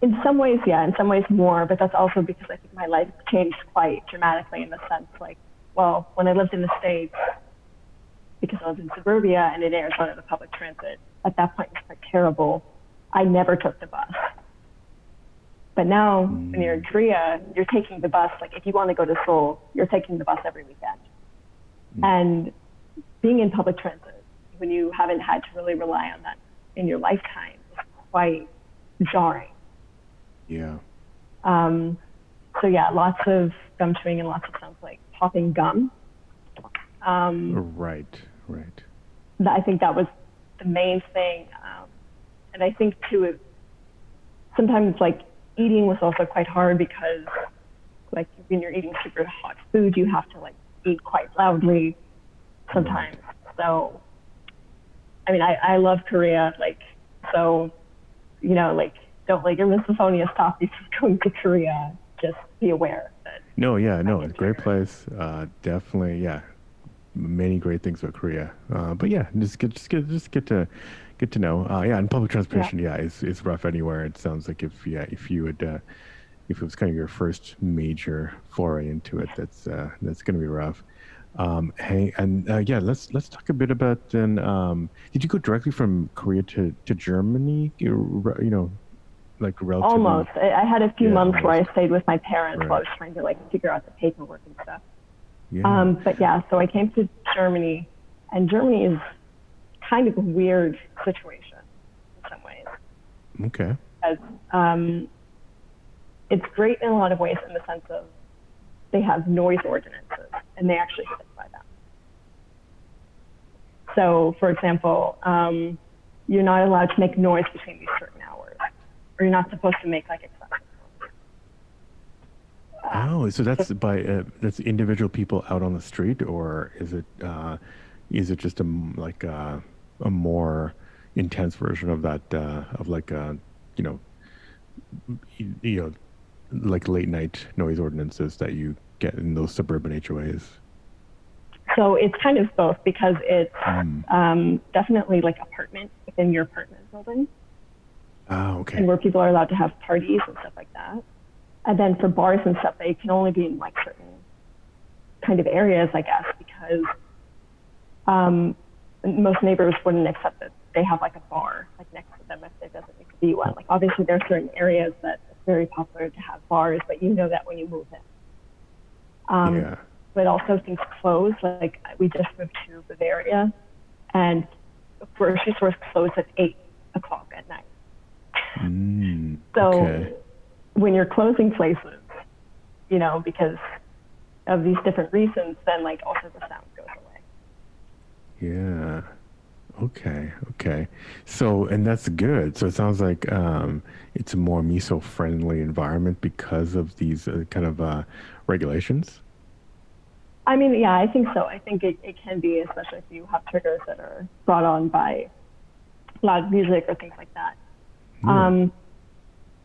[SPEAKER 2] in some ways, yeah. In some ways, more. But that's also because I think my life changed quite dramatically in the sense, like, well, when I lived in the states, because I was in suburbia and in Arizona, the public transit at that point was quite terrible. I never took the bus. But now, mm. when you're in Korea, you're taking the bus. Like, if you want to go to Seoul, you're taking the bus every weekend. Mm. And being in public transit, when you haven't had to really rely on that in your lifetime, is quite jarring.
[SPEAKER 1] Yeah.
[SPEAKER 2] Um, so yeah, lots of gum chewing and lots of sounds like popping gum.
[SPEAKER 1] Um, right, right.
[SPEAKER 2] I think that was the main thing. Um, and I think too, it, sometimes like eating was also quite hard because like when you're eating super hot food, you have to like eat quite loudly sometimes. So, I mean, I, I love Korea. Like, so, you know, like don't let your misophonia stop you from going to Korea. Just be aware that.
[SPEAKER 1] No, yeah, no, it's a great place. Uh, definitely, yeah. Many great things about Korea. Uh, but yeah, just get, just get, just get to good to know. Uh, yeah, and public transportation, yeah, yeah is, is rough anywhere. It sounds like if yeah, if you would, uh, if it was kind of your first major foray into it, that's uh, that's going to be rough. Um, hey, and uh, yeah, let's let's talk a bit about then. Um, did you go directly from Korea to to Germany? You, you know, like relatively.
[SPEAKER 2] Almost. I had a few yeah, months almost. where I stayed with my parents right. while I was trying to like figure out the paperwork and stuff. Yeah. Um, but yeah, so I came to Germany, and Germany is kind of a weird situation in some ways.
[SPEAKER 1] Okay.
[SPEAKER 2] As um, it's great in a lot of ways in the sense of they have noise ordinances and they actually stick by them. So, for example, um, you're not allowed to make noise between these certain hours, or you're not supposed to make like noise.
[SPEAKER 1] Oh, so that's by uh, that's individual people out on the street, or is it uh, is it just a like a, uh, a more intense version of that uh, of like a uh, you know you, you know like late night noise ordinances that you get in those suburban HOAs?
[SPEAKER 2] So it's kind of both because it's mm. um, definitely like apartment within your apartment building.
[SPEAKER 1] Oh, okay.
[SPEAKER 2] And where people are allowed to have parties and stuff like that. And then for bars and stuff, they can only be in like certain kind of areas, I guess, because um, most neighbors wouldn't accept that they have like a bar like next to them if there doesn't need to be one. Like obviously there are certain areas that it's very popular to have bars, but you know that when you move in. Um, yeah. But also things close. Like we just moved to Bavaria, and grocery stores close at eight o'clock at night.
[SPEAKER 1] Mm,
[SPEAKER 2] so okay. When you're closing places, you know, because of these different reasons, then like also the sound goes away.
[SPEAKER 1] Yeah. Okay. Okay. So, and that's good. So it sounds like um, it's a more miso friendly environment because of these uh, kind of uh, regulations.
[SPEAKER 2] I mean, yeah, I think so. I think it, it can be, especially if you have triggers that are brought on by loud music or things like that. Yeah. Um,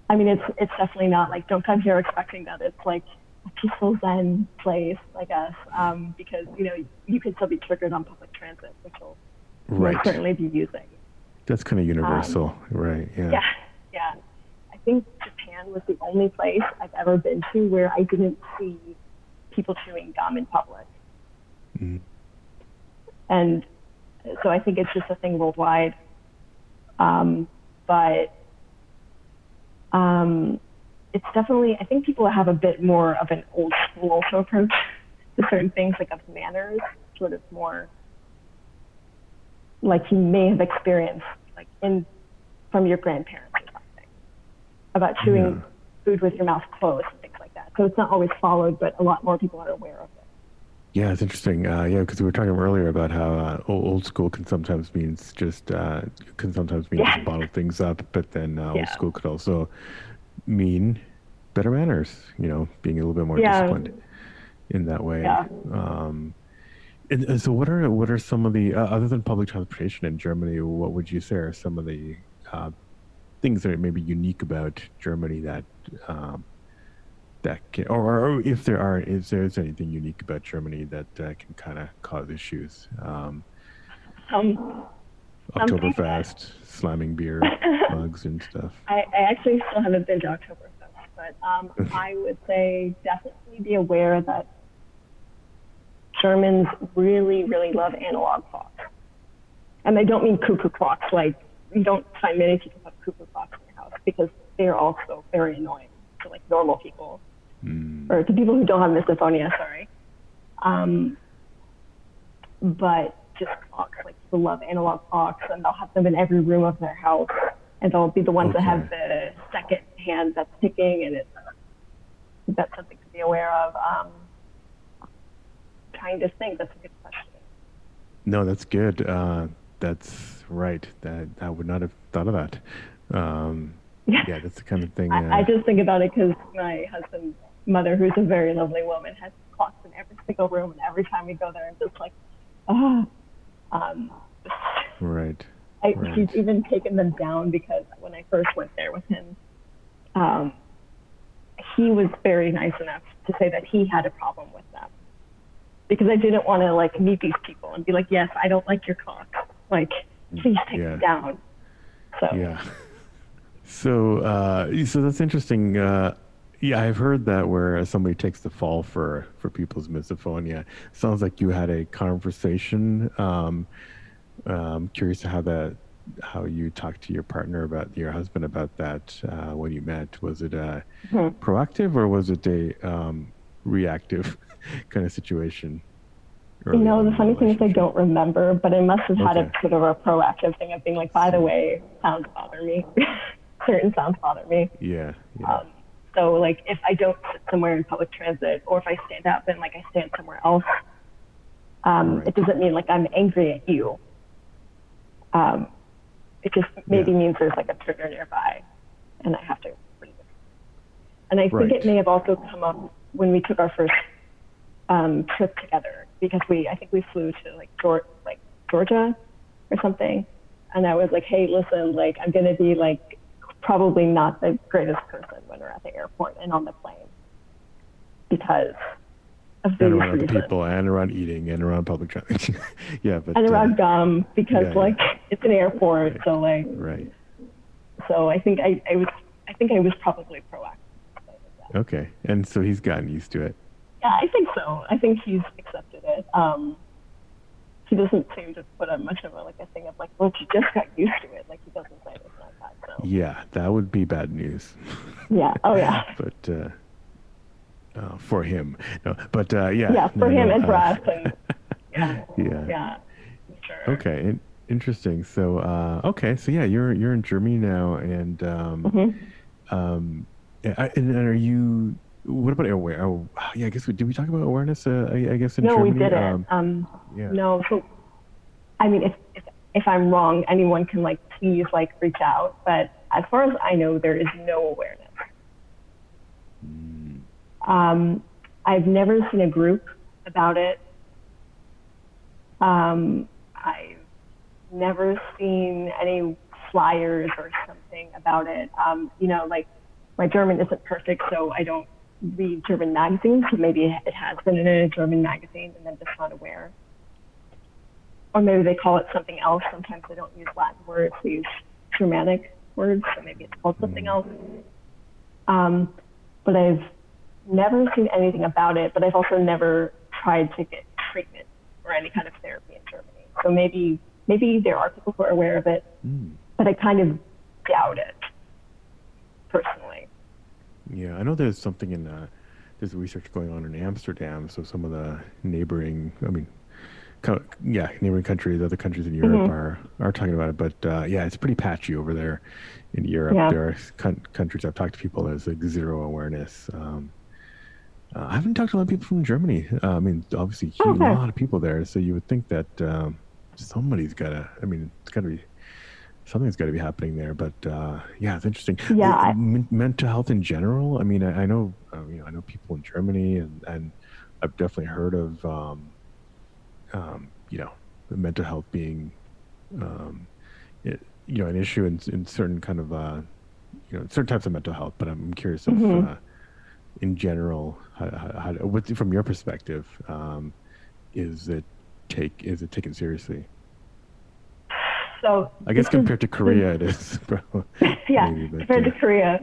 [SPEAKER 2] I mean, it's it's definitely not like don't come here expecting that it's like a peaceful Zen place I guess, um, because you know you can still be triggered on public transit, which will right. certainly be using.
[SPEAKER 1] That's kind of universal, um, right? Yeah.
[SPEAKER 2] Yeah, yeah. I think Japan was the only place I've ever been to where I didn't see people chewing gum in public. Mm. And so I think it's just a thing worldwide. Um, but um, it's definitely, I think people have a bit more of an old school also approach to certain things, like of manners, sort of more like you may have experienced, like in from your grandparents or something, about chewing yeah. food with your mouth closed and things like that. So it's not always followed, but a lot more people are aware of it.
[SPEAKER 1] Yeah, it's interesting. Uh, yeah, because we were talking earlier about how uh, old school can sometimes means just uh, can sometimes mean yeah. bottle things up, but then uh, yeah. old school could also mean better manners. You know, being a little bit more yeah. disciplined in that way. Yeah. Um, and, and, so, what are what are some of the uh, other than public transportation in Germany? What would you say are some of the uh, things that are maybe unique about Germany that um, that can, or, or if there are, if there's anything unique about Germany that uh, can kind of cause issues. Um,
[SPEAKER 2] um,
[SPEAKER 1] Oktoberfest, slamming beer mugs and stuff.
[SPEAKER 2] I, I, actually still haven't been to Oktoberfest, but um, I would say definitely be aware that Germans really, really love analog clocks. And I don't mean cuckoo clocks, like you don't find many people have cuckoo clocks in their house because they're also very annoying to like normal people mm. or to people who don't have misophonia, sorry. Um, but just clocks, like people love analog clocks, and they'll have them in every room of their house, and they'll be the ones okay. that have the second hand that's ticking, and it's that's something to be aware of. Um, trying to think. That's a good question.
[SPEAKER 1] No, that's good. Uh, that's right. That I would not have thought of that. Um, yeah. yeah, that's the kind of thing.
[SPEAKER 2] Uh, I, I, just think about it because my husband mother, who's a very lovely woman, has clocks in every single room, and every time we go there, I'm just like, ah. Um,
[SPEAKER 1] right.
[SPEAKER 2] I,
[SPEAKER 1] right.
[SPEAKER 2] She's even taken them down because when I first went there with him, um, he was very nice enough to say that he had a problem with them because I didn't want to like meet these people and be like, yes, I don't like your clock. Like, please take yeah. it down. So.
[SPEAKER 1] Yeah. So, uh, so that's interesting. Uh, yeah, I've heard that where somebody takes the fall for for people's misophonia. Sounds like you had a conversation. Um, um, curious to how that how you talked to your partner about your husband about that uh, when you met. Was it a mm-hmm. proactive or was it a um, reactive kind of situation?
[SPEAKER 2] You know, the funny thing is I don't remember, but I must have had okay. a sort of a proactive thing of being like, by the way, sounds bother me. Certain sounds bother me.
[SPEAKER 1] Yeah. yeah.
[SPEAKER 2] Um, so like if I don't sit somewhere in public transit or if I stand up and like I stand somewhere else, um, right. it doesn't mean like I'm angry at you. Um, it just maybe yeah. means there's like a trigger nearby and I have to. Breathe. And I think it may have also come up when we took our first um, trip together because we, I think we flew to like, Georgia, like Georgia or something. And I was like, hey, listen, like I'm going to be like probably not the greatest person when we're at the airport and on the plane because of
[SPEAKER 1] and around reasons. other people and around eating and around public transit. yeah, but
[SPEAKER 2] and around uh, gum because yeah, like yeah. it's an airport,
[SPEAKER 1] right.
[SPEAKER 2] so like
[SPEAKER 1] right.
[SPEAKER 2] So I think I, I was I think I was probably proactive.
[SPEAKER 1] Okay, and so he's gotten used to it.
[SPEAKER 2] Yeah, I think so. I think he's accepted it. Um, he doesn't seem to put up much of a like a thing of like, well, you just got used to it. Like he doesn't say this like So.
[SPEAKER 1] Yeah, that would be bad news.
[SPEAKER 2] Yeah. Oh yeah.
[SPEAKER 1] but uh, uh, for him, no. But uh, yeah.
[SPEAKER 2] Yeah, for
[SPEAKER 1] no,
[SPEAKER 2] him
[SPEAKER 1] no,
[SPEAKER 2] and for uh, us. And, yeah.
[SPEAKER 1] Yeah.
[SPEAKER 2] Yeah. Sure.
[SPEAKER 1] Okay. In- interesting. So uh, okay. So yeah, you're you're in Germany now, and um, mm-hmm. um, and, and are you what about aware? Oh, yeah, I guess we, did we talk about awareness? Uh, I, I, guess in
[SPEAKER 2] no,
[SPEAKER 1] Germany.
[SPEAKER 2] we didn't. Um, um, yeah. No, so I mean, if, if if I'm wrong, anyone can like please like reach out. But as far as I know, there is no awareness. Um, I've never seen a group about it. Um, I've never seen any flyers or something about it. Um, you know, like my German isn't perfect, so I don't read German magazines. So maybe it has been in a German magazine and I'm just not aware. Or maybe they call it something else. Sometimes they don't use Latin words, they use Germanic words, so maybe it's called something else. Um, but I've never seen anything about it, but I've also never tried to get treatment or any kind of therapy in Germany. So maybe maybe there are people who are aware of it, mm. but I kind of doubt it personally.
[SPEAKER 1] Yeah, I know there's something in uh, there's research going on in Amsterdam. So some of the neighboring, I mean, co- yeah, neighboring countries, other countries in Europe mm-hmm. are are talking about it. But uh, yeah, it's pretty patchy over there in Europe. Yeah. There are con- countries I've talked to people there's like zero awareness. Um, uh, I haven't talked to a lot of people from Germany. Uh, I mean, obviously, a okay. lot of people there. So you would think that um, somebody's got to. I mean, it's got to be something's got to be happening there. But uh, yeah, it's interesting.
[SPEAKER 2] Yeah, I,
[SPEAKER 1] m- mental health in general. I mean, I, I know, uh, you know, I know people in Germany, and and I've definitely heard of, um, um, you know, mental health being, um, it, you know, an issue in in certain kind of, uh, you know, certain types of mental health. But I'm curious if. Mm-hmm uh, in general, how, how, what, from your perspective, um, is it take is it taken seriously?
[SPEAKER 2] So
[SPEAKER 1] I guess compared is, to Korea, it is.
[SPEAKER 2] yeah, maybe, compared to Korea,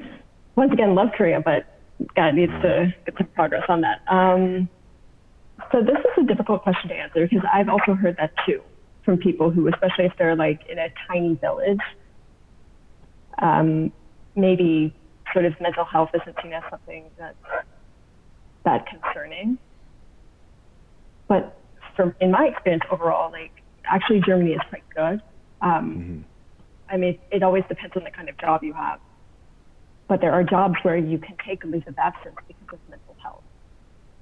[SPEAKER 2] once again, love Korea, but God needs yeah. to get some progress on that. Um, so this is a difficult question to answer because I've also heard that too from people who, especially if they're like in a tiny village, um, maybe sort of mental health isn't seen as something that's that concerning. But from in my experience overall, like actually Germany is quite good. Um, mm-hmm. I mean, it always depends on the kind of job you have. But there are jobs where you can take a leave of absence because of mental health,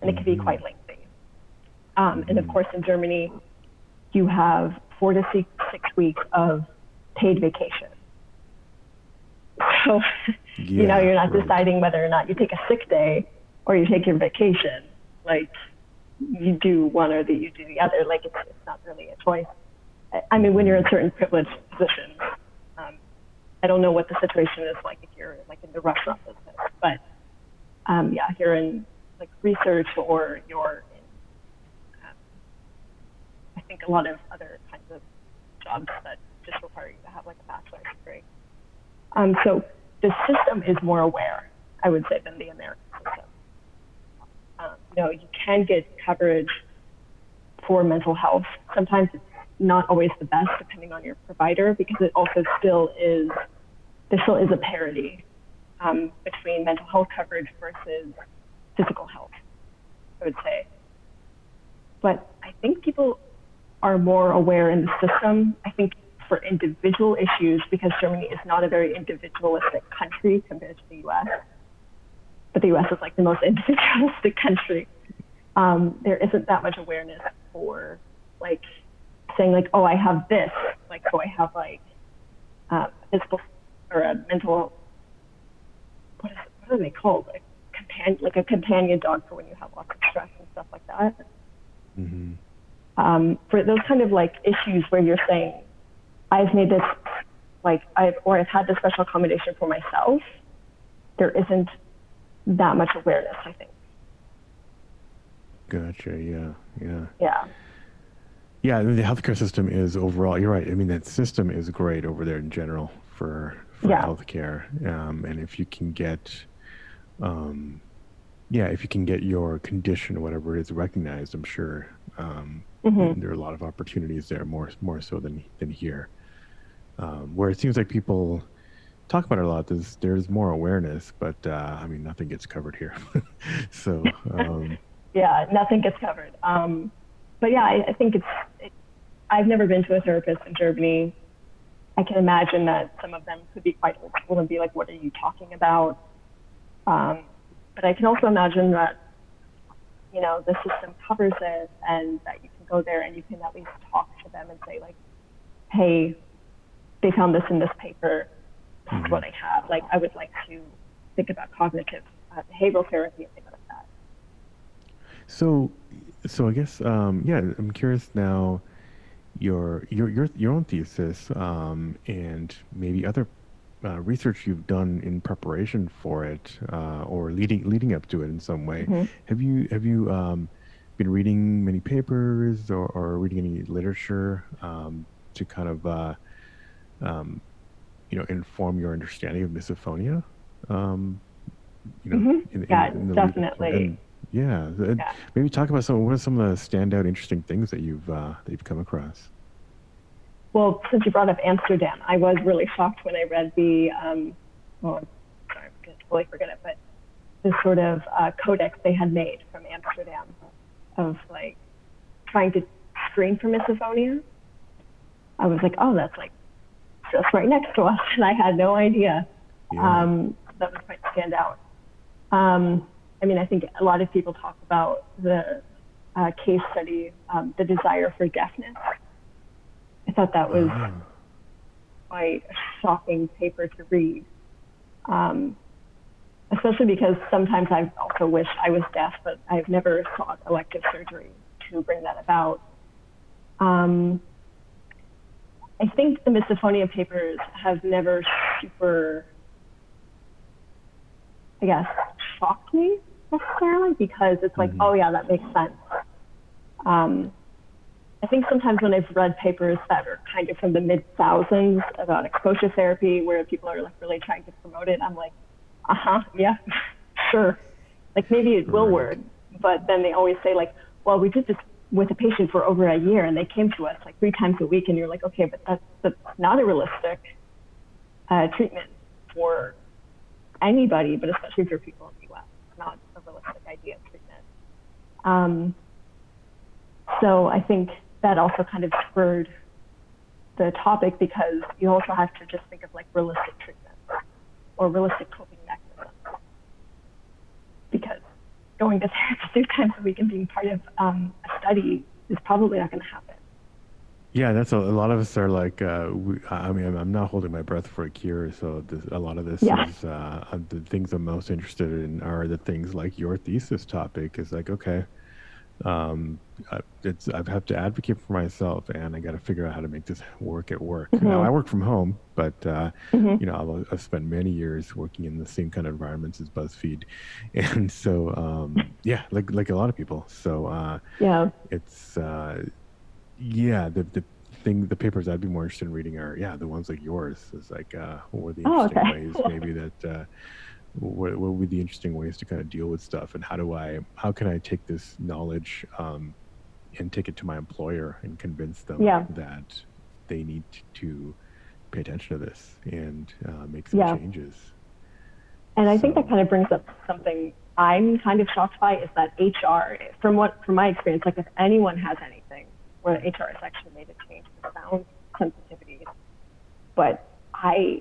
[SPEAKER 2] and it can be mm-hmm. quite lengthy. Um. And of course, in Germany, you have four to six, six weeks of paid vacation. So yeah, you know, you're not right. deciding whether or not you take a sick day or you take your vacation. Like you do one or the, you do the other. Like it's, it's not really a choice. I, mean, when you're in certain privileged positions, um, I don't know what the situation is like if you're like in the restaurant business, but um, yeah, if you're in like research or you're I think a lot of other kinds of jobs that just require you to have like a bachelor's degree. Um, so the system is more aware, I would say, than the American system. Um, you you can get coverage for mental health. Sometimes it's not always the best, depending on your provider, because it also still is there still is a parity um, between mental health coverage versus physical health. I would say, but I think people are more aware in the system. I think for individual issues because Germany is not a very individualistic country compared to the US. But the US is like the most individualistic country. Um, there isn't that much awareness for like saying like, oh, I have this, like, oh, I have like uh, physical or a mental, what is what are they called? Like companion, like a companion dog for when you have lots of stress and stuff like that. Mm-hmm. Um, for those kind of like issues where you're saying, I've made this like I've or I've had this special accommodation for myself, there isn't that much awareness, I think.
[SPEAKER 1] Gotcha. Yeah. Yeah.
[SPEAKER 2] Yeah.
[SPEAKER 1] Yeah, the healthcare system is overall. You're right. I mean, that system is great over there in general for for yeah. healthcare. Um, and if you can get, um, yeah, if you can get your condition or whatever it is recognized, I'm sure um, mm-hmm. there are a lot of opportunities there, more more so than than here um, where it seems like people talk about it a lot. There's there's more awareness, but uh, I mean nothing gets covered here. so um,
[SPEAKER 2] yeah, nothing gets covered. Um, but yeah, I, I think it's. It, I've never been to a therapist in Germany. I can imagine that some of them could be quite old school and be like, "What are you talking about?" Um, but I can also imagine that you know the system covers it, and that you go there and you can at least talk to them and say like, "Hey, they found this in this paper. This mm-hmm. is what I have. Like, I would like to think about cognitive uh, behavioral therapy and things like that.
[SPEAKER 1] So, so I guess, um, yeah, I'm curious now. your your your your own thesis um, and maybe other uh, research you've done in preparation for it uh, or leading leading up to it in some way. Mm-hmm. Have you have you um, been reading many papers or, or reading any literature um, to kind of uh, um, you know inform your understanding of misophonia? Um,
[SPEAKER 2] you know, mm-hmm. in, yeah, in, in definitely. And,
[SPEAKER 1] yeah, yeah, maybe talk about some. What are some of the standout, interesting things that you've uh, that you've come across?
[SPEAKER 2] Well, since you brought up Amsterdam, I was really shocked when I read the. Um, well, sorry, I'm going to totally forget it, but the sort of uh, codex they had made from Amsterdam of like trying to screen for misophonia. I was like, oh, that's like just right next to us, and I had no idea. Yeah. Um, that was quite stand out. Um, I mean, I think a lot of people talk about the uh, case study, um, the desire for deafness. I thought that was oh. quite a shocking paper to read. Um, especially because sometimes I've also wish I was deaf, but I've never sought elective surgery to bring that about. Um, I think the misophonia papers have never super, I guess, shocked me necessarily because it's like, mm-hmm. oh yeah, that makes sense. Um, I think sometimes when I've read papers that are kind of from the mid thousands about exposure therapy, where people are like really trying to promote it, I'm like, uh huh, yeah, sure. Like maybe it will right. work, but then they always say like, well, we did this with a patient for over a year and they came to us like three times a week, and you're like, okay, but that's, that's not a realistic uh, treatment for anybody, but especially for people in the U.S. It's not a realistic idea of treatment. Um, so I think that also kind of spurred the topic because you also have to just think of like realistic treatment or realistic coping mechanisms. Because going to therapy three times a week and being part of um, a study is probably not going to happen.
[SPEAKER 1] Yeah, that's a, a, lot of us are like. Uh, we, I mean, I'm not holding my breath for a cure, so this, a lot of this yeah. is uh, the things I'm most interested in are the things like your thesis topic is like, okay, um, it's I have had to advocate for myself, and I got to figure out how to make this work at work. Mm-hmm. Now I work from home, but uh, mm-hmm. you know I've, I've, spent many years working in the same kind of environments as BuzzFeed, and so um, yeah, like like a lot of people. So uh,
[SPEAKER 2] yeah,
[SPEAKER 1] it's uh, yeah the the thing the papers I'd be more interested in reading are yeah the ones like yours. Is like uh, what are the interesting oh, okay. ways maybe that uh, what, what would be the interesting ways to kind of deal with stuff and how do i how can i take this knowledge um, and take it to my employer and convince them
[SPEAKER 2] yeah.
[SPEAKER 1] that they need to pay attention to this and uh, make some yeah. changes
[SPEAKER 2] and i think that kind of brings up something i'm kind of shocked by is that hr from what from my experience like if anyone has anything where hr has actually made a change in sound sensitivity but i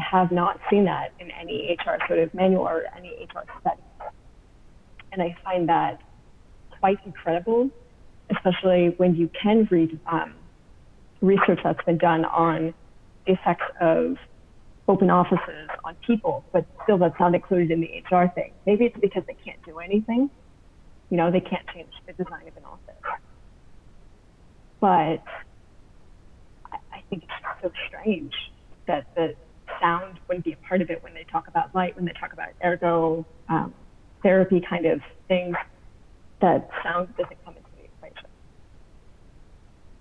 [SPEAKER 2] have not seen that in any HR sort of manual or any HR study. And I find that quite incredible, especially when you can read um, research that's been done on the effects of open offices on people, but still that's not included in the HR thing. Maybe it's because they can't do anything. You know, they can't change the design of an office. But I think it's so strange that the sound wouldn't be a part of it when they talk about light, when they talk about ergo um, therapy kind of things, that sound doesn't come into the equation.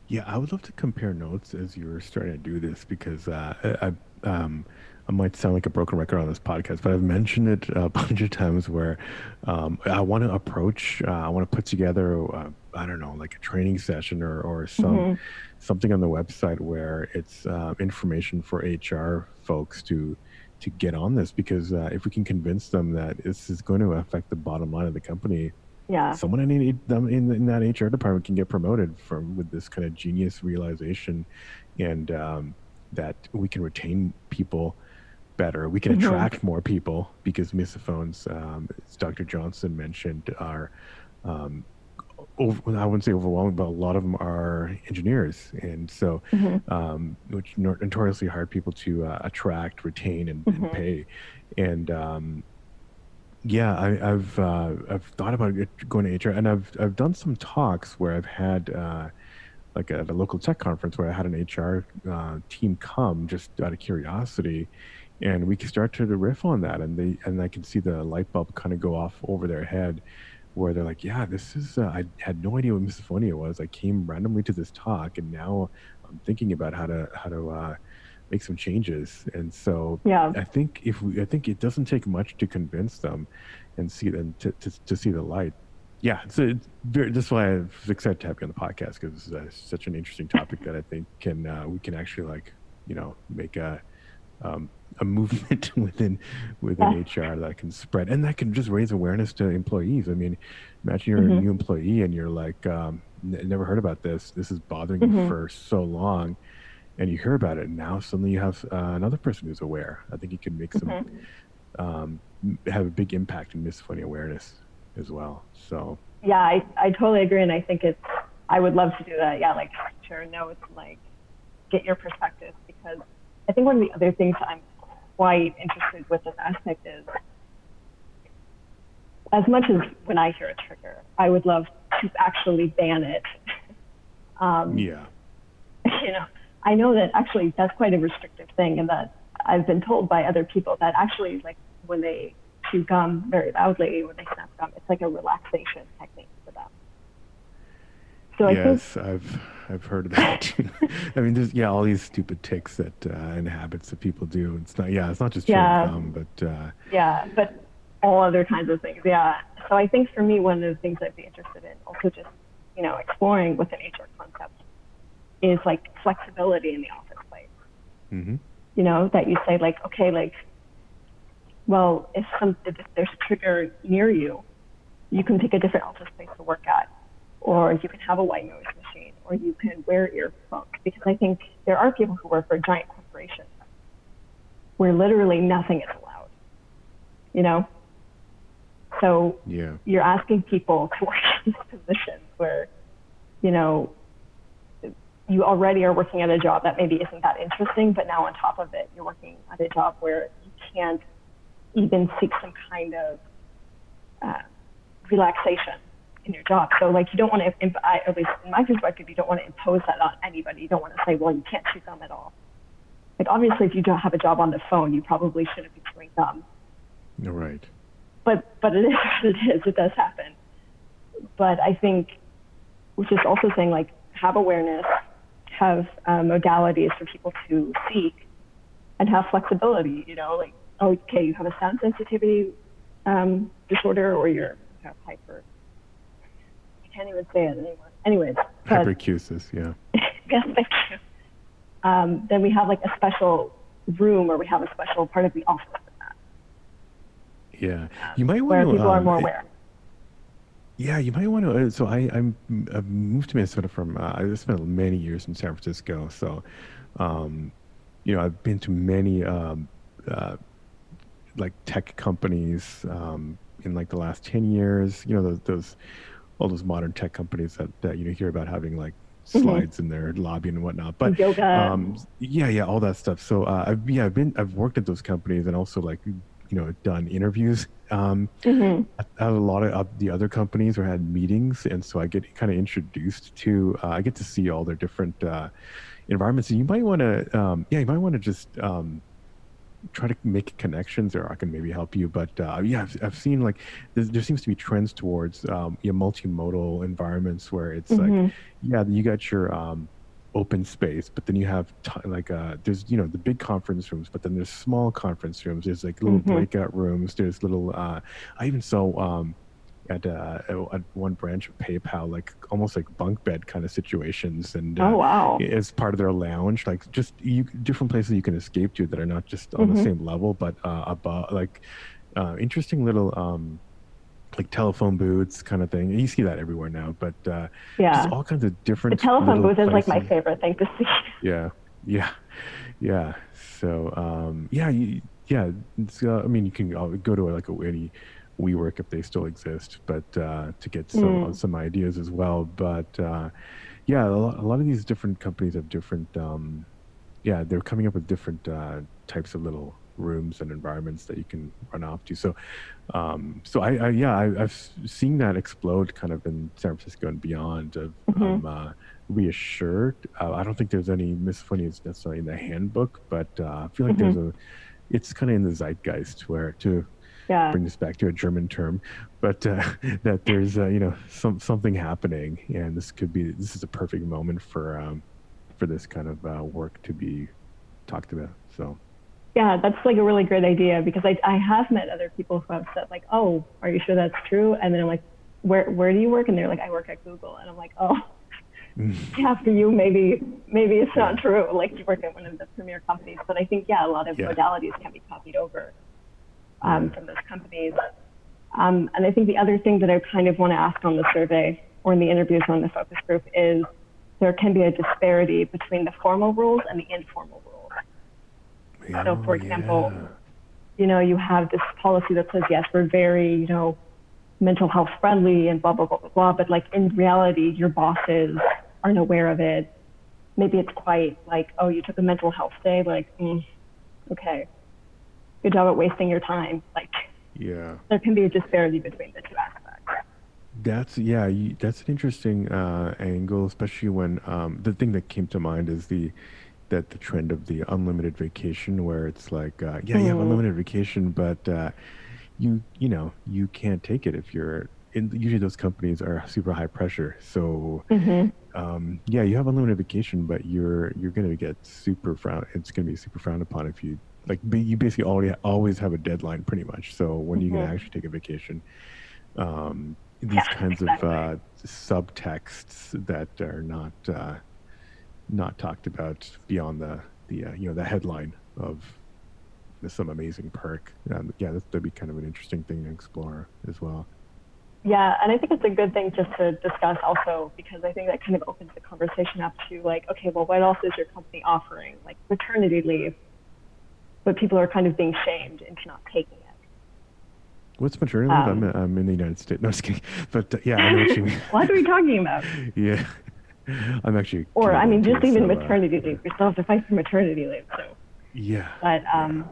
[SPEAKER 1] Yeah, I would love to compare notes as you're starting to do this because uh, I, um, I might sound like a broken record on this podcast, but I've mentioned it a bunch of times where um, I want to approach, uh, I want to put together, uh, I don't know, like a training session or, or some mm-hmm. something on the website where it's uh, information for HR folks to to get on this because uh, if we can convince them that this is going to affect the bottom line of the company,
[SPEAKER 2] yeah,
[SPEAKER 1] someone in, them in, in that HR department can get promoted from with this kind of genius realization, and um, that we can retain people better. We can mm-hmm. attract more people because misophones, um, as Dr. Johnson mentioned, are um, over, I wouldn't say overwhelming, but a lot of them are engineers, and so mm-hmm. um, which notoriously hard people to uh, attract, retain, and, mm-hmm. and pay. And um, yeah, I, have uh, I've thought about going to HR, and I've I've done some talks where I've had uh, like at a local tech conference where I had an HR uh, team come just out of curiosity, and we can start to riff on that, and they and I can see the light bulb kind of go off over their head, where they're like, "Yeah, this is uh, I had no idea what misophonia was. I came randomly to this talk, and now I'm thinking about how to how to uh, make some changes." And so
[SPEAKER 2] yeah.
[SPEAKER 1] I think if we, I think it doesn't take much to convince them, and see them to, to, to see the light yeah, so it's very, that's why I'm excited to have you on the podcast because it's uh, such an interesting topic that I think can uh, we can actually like you know make a um, a movement within within yeah. HR that can spread and that can just raise awareness to employees. I mean, imagine you're mm-hmm. a new employee and you're like, um, never heard about this. This is bothering mm-hmm. you for so long, and you hear about it. And now suddenly you have uh, another person who's aware. I think you can make some mm-hmm. um, have a big impact in misophonia awareness as well. So
[SPEAKER 2] yeah, I, I totally agree, and I think it's I would love to do that. Yeah, like share notes, like get your perspective because I think one of the other things I'm quite interested with this aspect is as much as when I hear a trigger, I would love to actually ban it.
[SPEAKER 1] um, yeah.
[SPEAKER 2] You know, I know that actually that's quite a restrictive thing, and that I've been told by other people that actually, like when they chew gum very loudly when they snap gum. It's like a relaxation technique for them.
[SPEAKER 1] So yes, I think, I've I've heard of that. I mean, there's yeah all these stupid ticks that uh, and habits that people do. It's not yeah, it's not just chewing yeah. gum, but uh,
[SPEAKER 2] yeah, but all other kinds of things. Yeah. So I think for me, one of the things I'd be interested in, also just you know exploring with an HR concept, is like flexibility in the office place.
[SPEAKER 1] Mm-hmm.
[SPEAKER 2] You know that you say like okay like well, if, some, if there's a trigger near you, you can pick a different office space to work at, or you can have a white noise or you can wear earphones. Because I think there are people who work for giant corporations where literally nothing is allowed. You know? So
[SPEAKER 1] yeah.
[SPEAKER 2] you're asking people to work in these positions where, you know, you already are working at a job that maybe isn't that interesting, but now on top of it, you're working at a job where you can't even seek some kind of uh, relaxation in your job. So like you don't want to, i at least in my perspective, you don't want to impose that on anybody. You don't want to say, well, you can't chew gum at all. Like obviously, if you don't have a job on the phone, you probably shouldn't be chewing gum.
[SPEAKER 1] You're right.
[SPEAKER 2] But but it is what it is. It does happen. But I think, which is also saying like have awareness, have uh, modalities for people to seek, and have flexibility. You know, like okay, you have a sound sensitivity um, disorder or you're you hyper. I can't even say it anymore. Anyways.
[SPEAKER 1] Hyperacusis, yeah.
[SPEAKER 2] yes, thank you. Um, then we have like a special room or we have a special part of the office for that.
[SPEAKER 1] Yeah, you might
[SPEAKER 2] want
[SPEAKER 1] where
[SPEAKER 2] to. people um, are more aware.
[SPEAKER 1] Yeah, you might want to. Uh, so I, I'm I moved to Minnesota from. Uh, I spent many years in San Francisco. So, um, you know, I've been to many um, uh, like tech companies um, in like the last 10 years you know those, those all those modern tech companies that, that you know hear about having like mm-hmm. slides mm-hmm. in their lobby and whatnot but
[SPEAKER 2] Yoga.
[SPEAKER 1] Um, yeah yeah all that stuff so uh, I've, yeah i've been i've worked at those companies and also like you know done interviews um,
[SPEAKER 2] mm-hmm.
[SPEAKER 1] at, at, a lot of the other companies or had meetings and so i get kind of introduced to uh, i get to see all their different uh, environments and you might want to um, yeah you might want to just um, try to make connections or I can maybe help you. But uh, yeah, I've, I've, seen like there seems to be trends towards um, yeah, multimodal environments where it's mm-hmm. like, yeah, you got your um, open space, but then you have t- like uh, there's you know the big conference rooms, but then there's small conference rooms. There's like little mm-hmm. breakout rooms. There's little. Uh, I even saw um, at, uh, at one branch of PayPal, like almost like bunk bed kind of situations, and
[SPEAKER 2] uh, oh wow,
[SPEAKER 1] as part of their lounge, like just you, different places you can escape to that are not just on mm-hmm. the same level, but uh, above, like uh, interesting little um, like telephone booths kind of thing. You see that everywhere now, but uh,
[SPEAKER 2] yeah,
[SPEAKER 1] all kinds of different.
[SPEAKER 2] The telephone booth places. is like my favorite thing to see.
[SPEAKER 1] Yeah, yeah, yeah. So um, yeah, you, yeah. Uh, I mean, you can go to like a, any WeWork if they still exist, but uh, to get some mm. some ideas as well. But uh, yeah, a lot, a lot, of these different companies have different. Um, yeah, they're coming up with different uh, types of little rooms and environments that you can run off to. So, um, so I, I yeah, I, have seen that explode kind of in San Francisco and beyond. Of mm-hmm. um, uh, reassured. Uh, I don't think there's any miscellaneous necessarily in the handbook, but uh, I feel like mm-hmm. there's a. It's kind of in the zeitgeist where to yeah. bring this back to a German term, but uh, that there's uh, you know some something happening, and this could be this is a perfect moment for um, for this kind of uh, work to be talked about. So.
[SPEAKER 2] Yeah, that's like a really great idea because I I have met other people who have said like, oh, are you sure that's true? And then I'm like, where where do you work? And they're like, I work at Google, and I'm like, oh. after you, maybe maybe it's not true. Like you work at one of the premier companies, but I think yeah, a lot of yeah. modalities can be copied over um, from those companies. Um, and I think the other thing that I kind of want to ask on the survey or in the interviews on the focus group is there can be a disparity between the formal rules and the informal rules. Oh, so, for example, yeah. you know, you have this policy that says, yes, we're very, you know, mental health friendly and blah, blah, blah, blah, blah. But like in reality, your bosses aren't aware of it. Maybe it's quite like, oh, you took a mental health day. Like, mm, okay, good job at wasting your time. Like,
[SPEAKER 1] yeah,
[SPEAKER 2] there can be a disparity between the two aspects.
[SPEAKER 1] That's yeah, you, that's an interesting uh, angle, especially when um, the thing that came to mind is the that the trend of the unlimited vacation, where it's like, uh, yeah, you have mm-hmm. unlimited vacation, but uh, you you know you can't take it if you're in. Usually, those companies are super high pressure, so mm-hmm. um, yeah, you have unlimited vacation, but you're you're going to get super frown. It's going to be super frowned upon if you like you basically already always have a deadline pretty much so when mm-hmm. you can actually take a vacation um, these yeah, kinds exactly. of uh, subtexts that are not uh, not talked about beyond the the uh, you know the headline of some amazing perk um, yeah that, that'd be kind of an interesting thing to explore as well
[SPEAKER 2] yeah, and I think it's a good thing just to discuss also because I think that kind of opens the conversation up to like, okay, well, what else is your company offering? Like maternity leave, but people are kind of being shamed into not taking it.
[SPEAKER 1] What's maternity leave? Um, I'm, I'm in the United States. No, just kidding. But uh, yeah, I know what you mean.
[SPEAKER 2] what are we talking about?
[SPEAKER 1] yeah. I'm actually.
[SPEAKER 2] Or, I mean, just even so, maternity uh, leave. You still have to fight for maternity leave. So.
[SPEAKER 1] Yeah.
[SPEAKER 2] But um,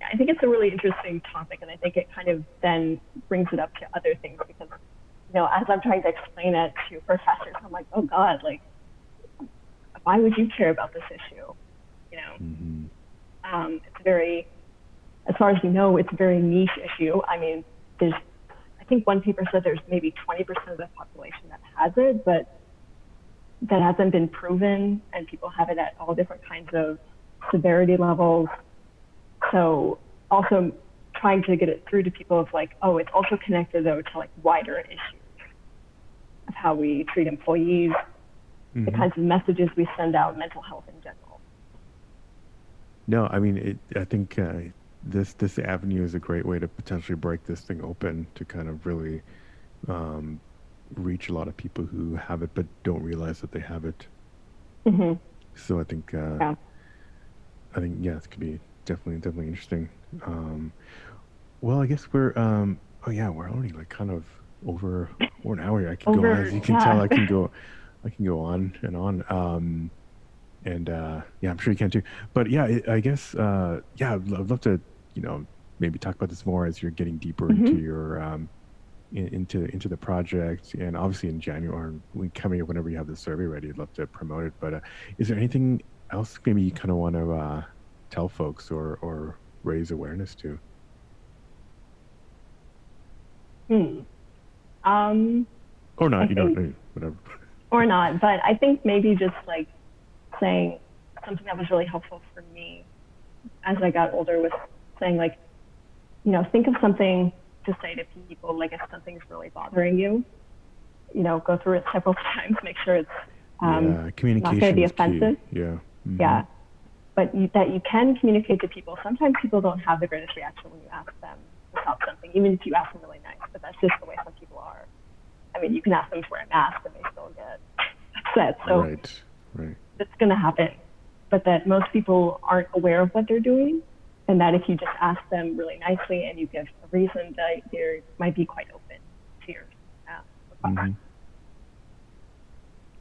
[SPEAKER 2] yeah. I think it's a really interesting topic, and I think it kind of then brings it up to other things because, you know, as I'm trying to explain it to professors, I'm like, oh God, like, why would you care about this issue? You know. Mm-hmm. Um, it's very, as far as we know, it's a very niche issue. I mean, there's, I think one paper said there's maybe 20% of the population that has it, but that hasn't been proven, and people have it at all different kinds of severity levels. So also trying to get it through to people of like, oh, it's also connected though to like wider issues of how we treat employees, mm-hmm. the kinds of messages we send out, mental health in general.
[SPEAKER 1] No, I mean, it, I think uh, this this avenue is a great way to potentially break this thing open to kind of really um, reach a lot of people who have it but don't realize that they have it. Mm-hmm. So I think, uh, yeah. I think yeah, it could be definitely definitely interesting. Um, well, I guess we're um, oh yeah, we're already like kind of over over an hour. I can over, go on, as you can yeah. tell. I can go, I can go on and on. Um, and uh, yeah, I'm sure you can too. But yeah, I guess uh, yeah, I'd love to you know maybe talk about this more as you're getting deeper mm-hmm. into your um, in, into into the project, and obviously in January, when coming up whenever you have the survey ready, I'd love to promote it. But uh, is there anything else maybe you kind of want to uh, tell folks or or raise awareness to?
[SPEAKER 2] Hmm. Um,
[SPEAKER 1] or not, I you think, don't, whatever.
[SPEAKER 2] Or not, but I think maybe just like saying something that was really helpful for me as I got older was saying like, you know, think of something to say to people like if something's really bothering you, you know, go through it several times, make sure it's um, yeah, communication not going to be offensive.
[SPEAKER 1] Key. Yeah.
[SPEAKER 2] Mm-hmm. Yeah. But you, that you can communicate to people. Sometimes people don't have the greatest reaction when you ask them about something, even if you ask them really nice. But that's just the way some people are. I mean, you can ask them to wear a mask and they still get upset. So
[SPEAKER 1] right. Right
[SPEAKER 2] that's going to happen, but that most people aren't aware of what they're doing, and that if you just ask them really nicely and you give a reason, that they might be quite open to your uh, mm-hmm.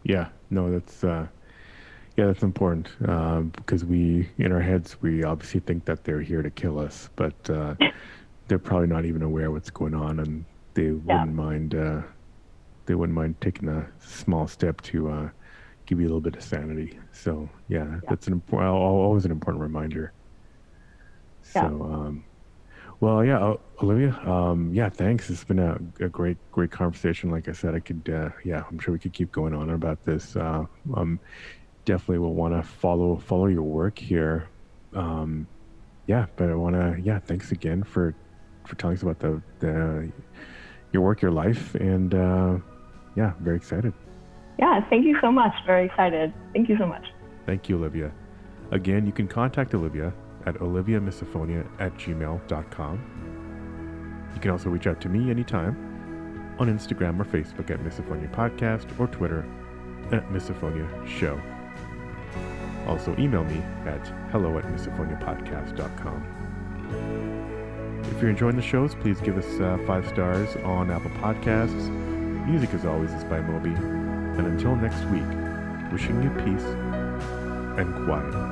[SPEAKER 1] Yeah, no, that's uh, Yeah, that's important uh, because we, in our heads, we obviously think that they're here to kill us, but uh, they're probably not even aware what's going on, and they yeah. wouldn't mind. Uh, they wouldn't mind taking a small step to uh, give you a little bit of sanity. So yeah, yeah. that's an important, always an important reminder. So, yeah. Um, well, yeah, Olivia. Um, yeah, thanks. It's been a, a, great, great conversation. Like I said, I could, uh, yeah, I'm sure we could keep going on about this. Uh, um, definitely will want to follow follow your work here. Um, yeah, but I want to yeah, thanks again for for telling us about the the your work, your life, and uh, yeah, very excited.
[SPEAKER 2] Yeah, thank you so much. Very excited. Thank you so much.
[SPEAKER 1] Thank you, Olivia. Again, you can contact Olivia at oliviamisophonia at gmail.com. You can also reach out to me anytime on Instagram or Facebook at Misophonia Podcast or Twitter at Misophonia Show. Also, email me at hello at misophoniapodcast.com. If you're enjoying the shows, please give us uh, five stars on Apple Podcasts. Music, as always, is by Moby. And until next week, wishing you peace and quiet.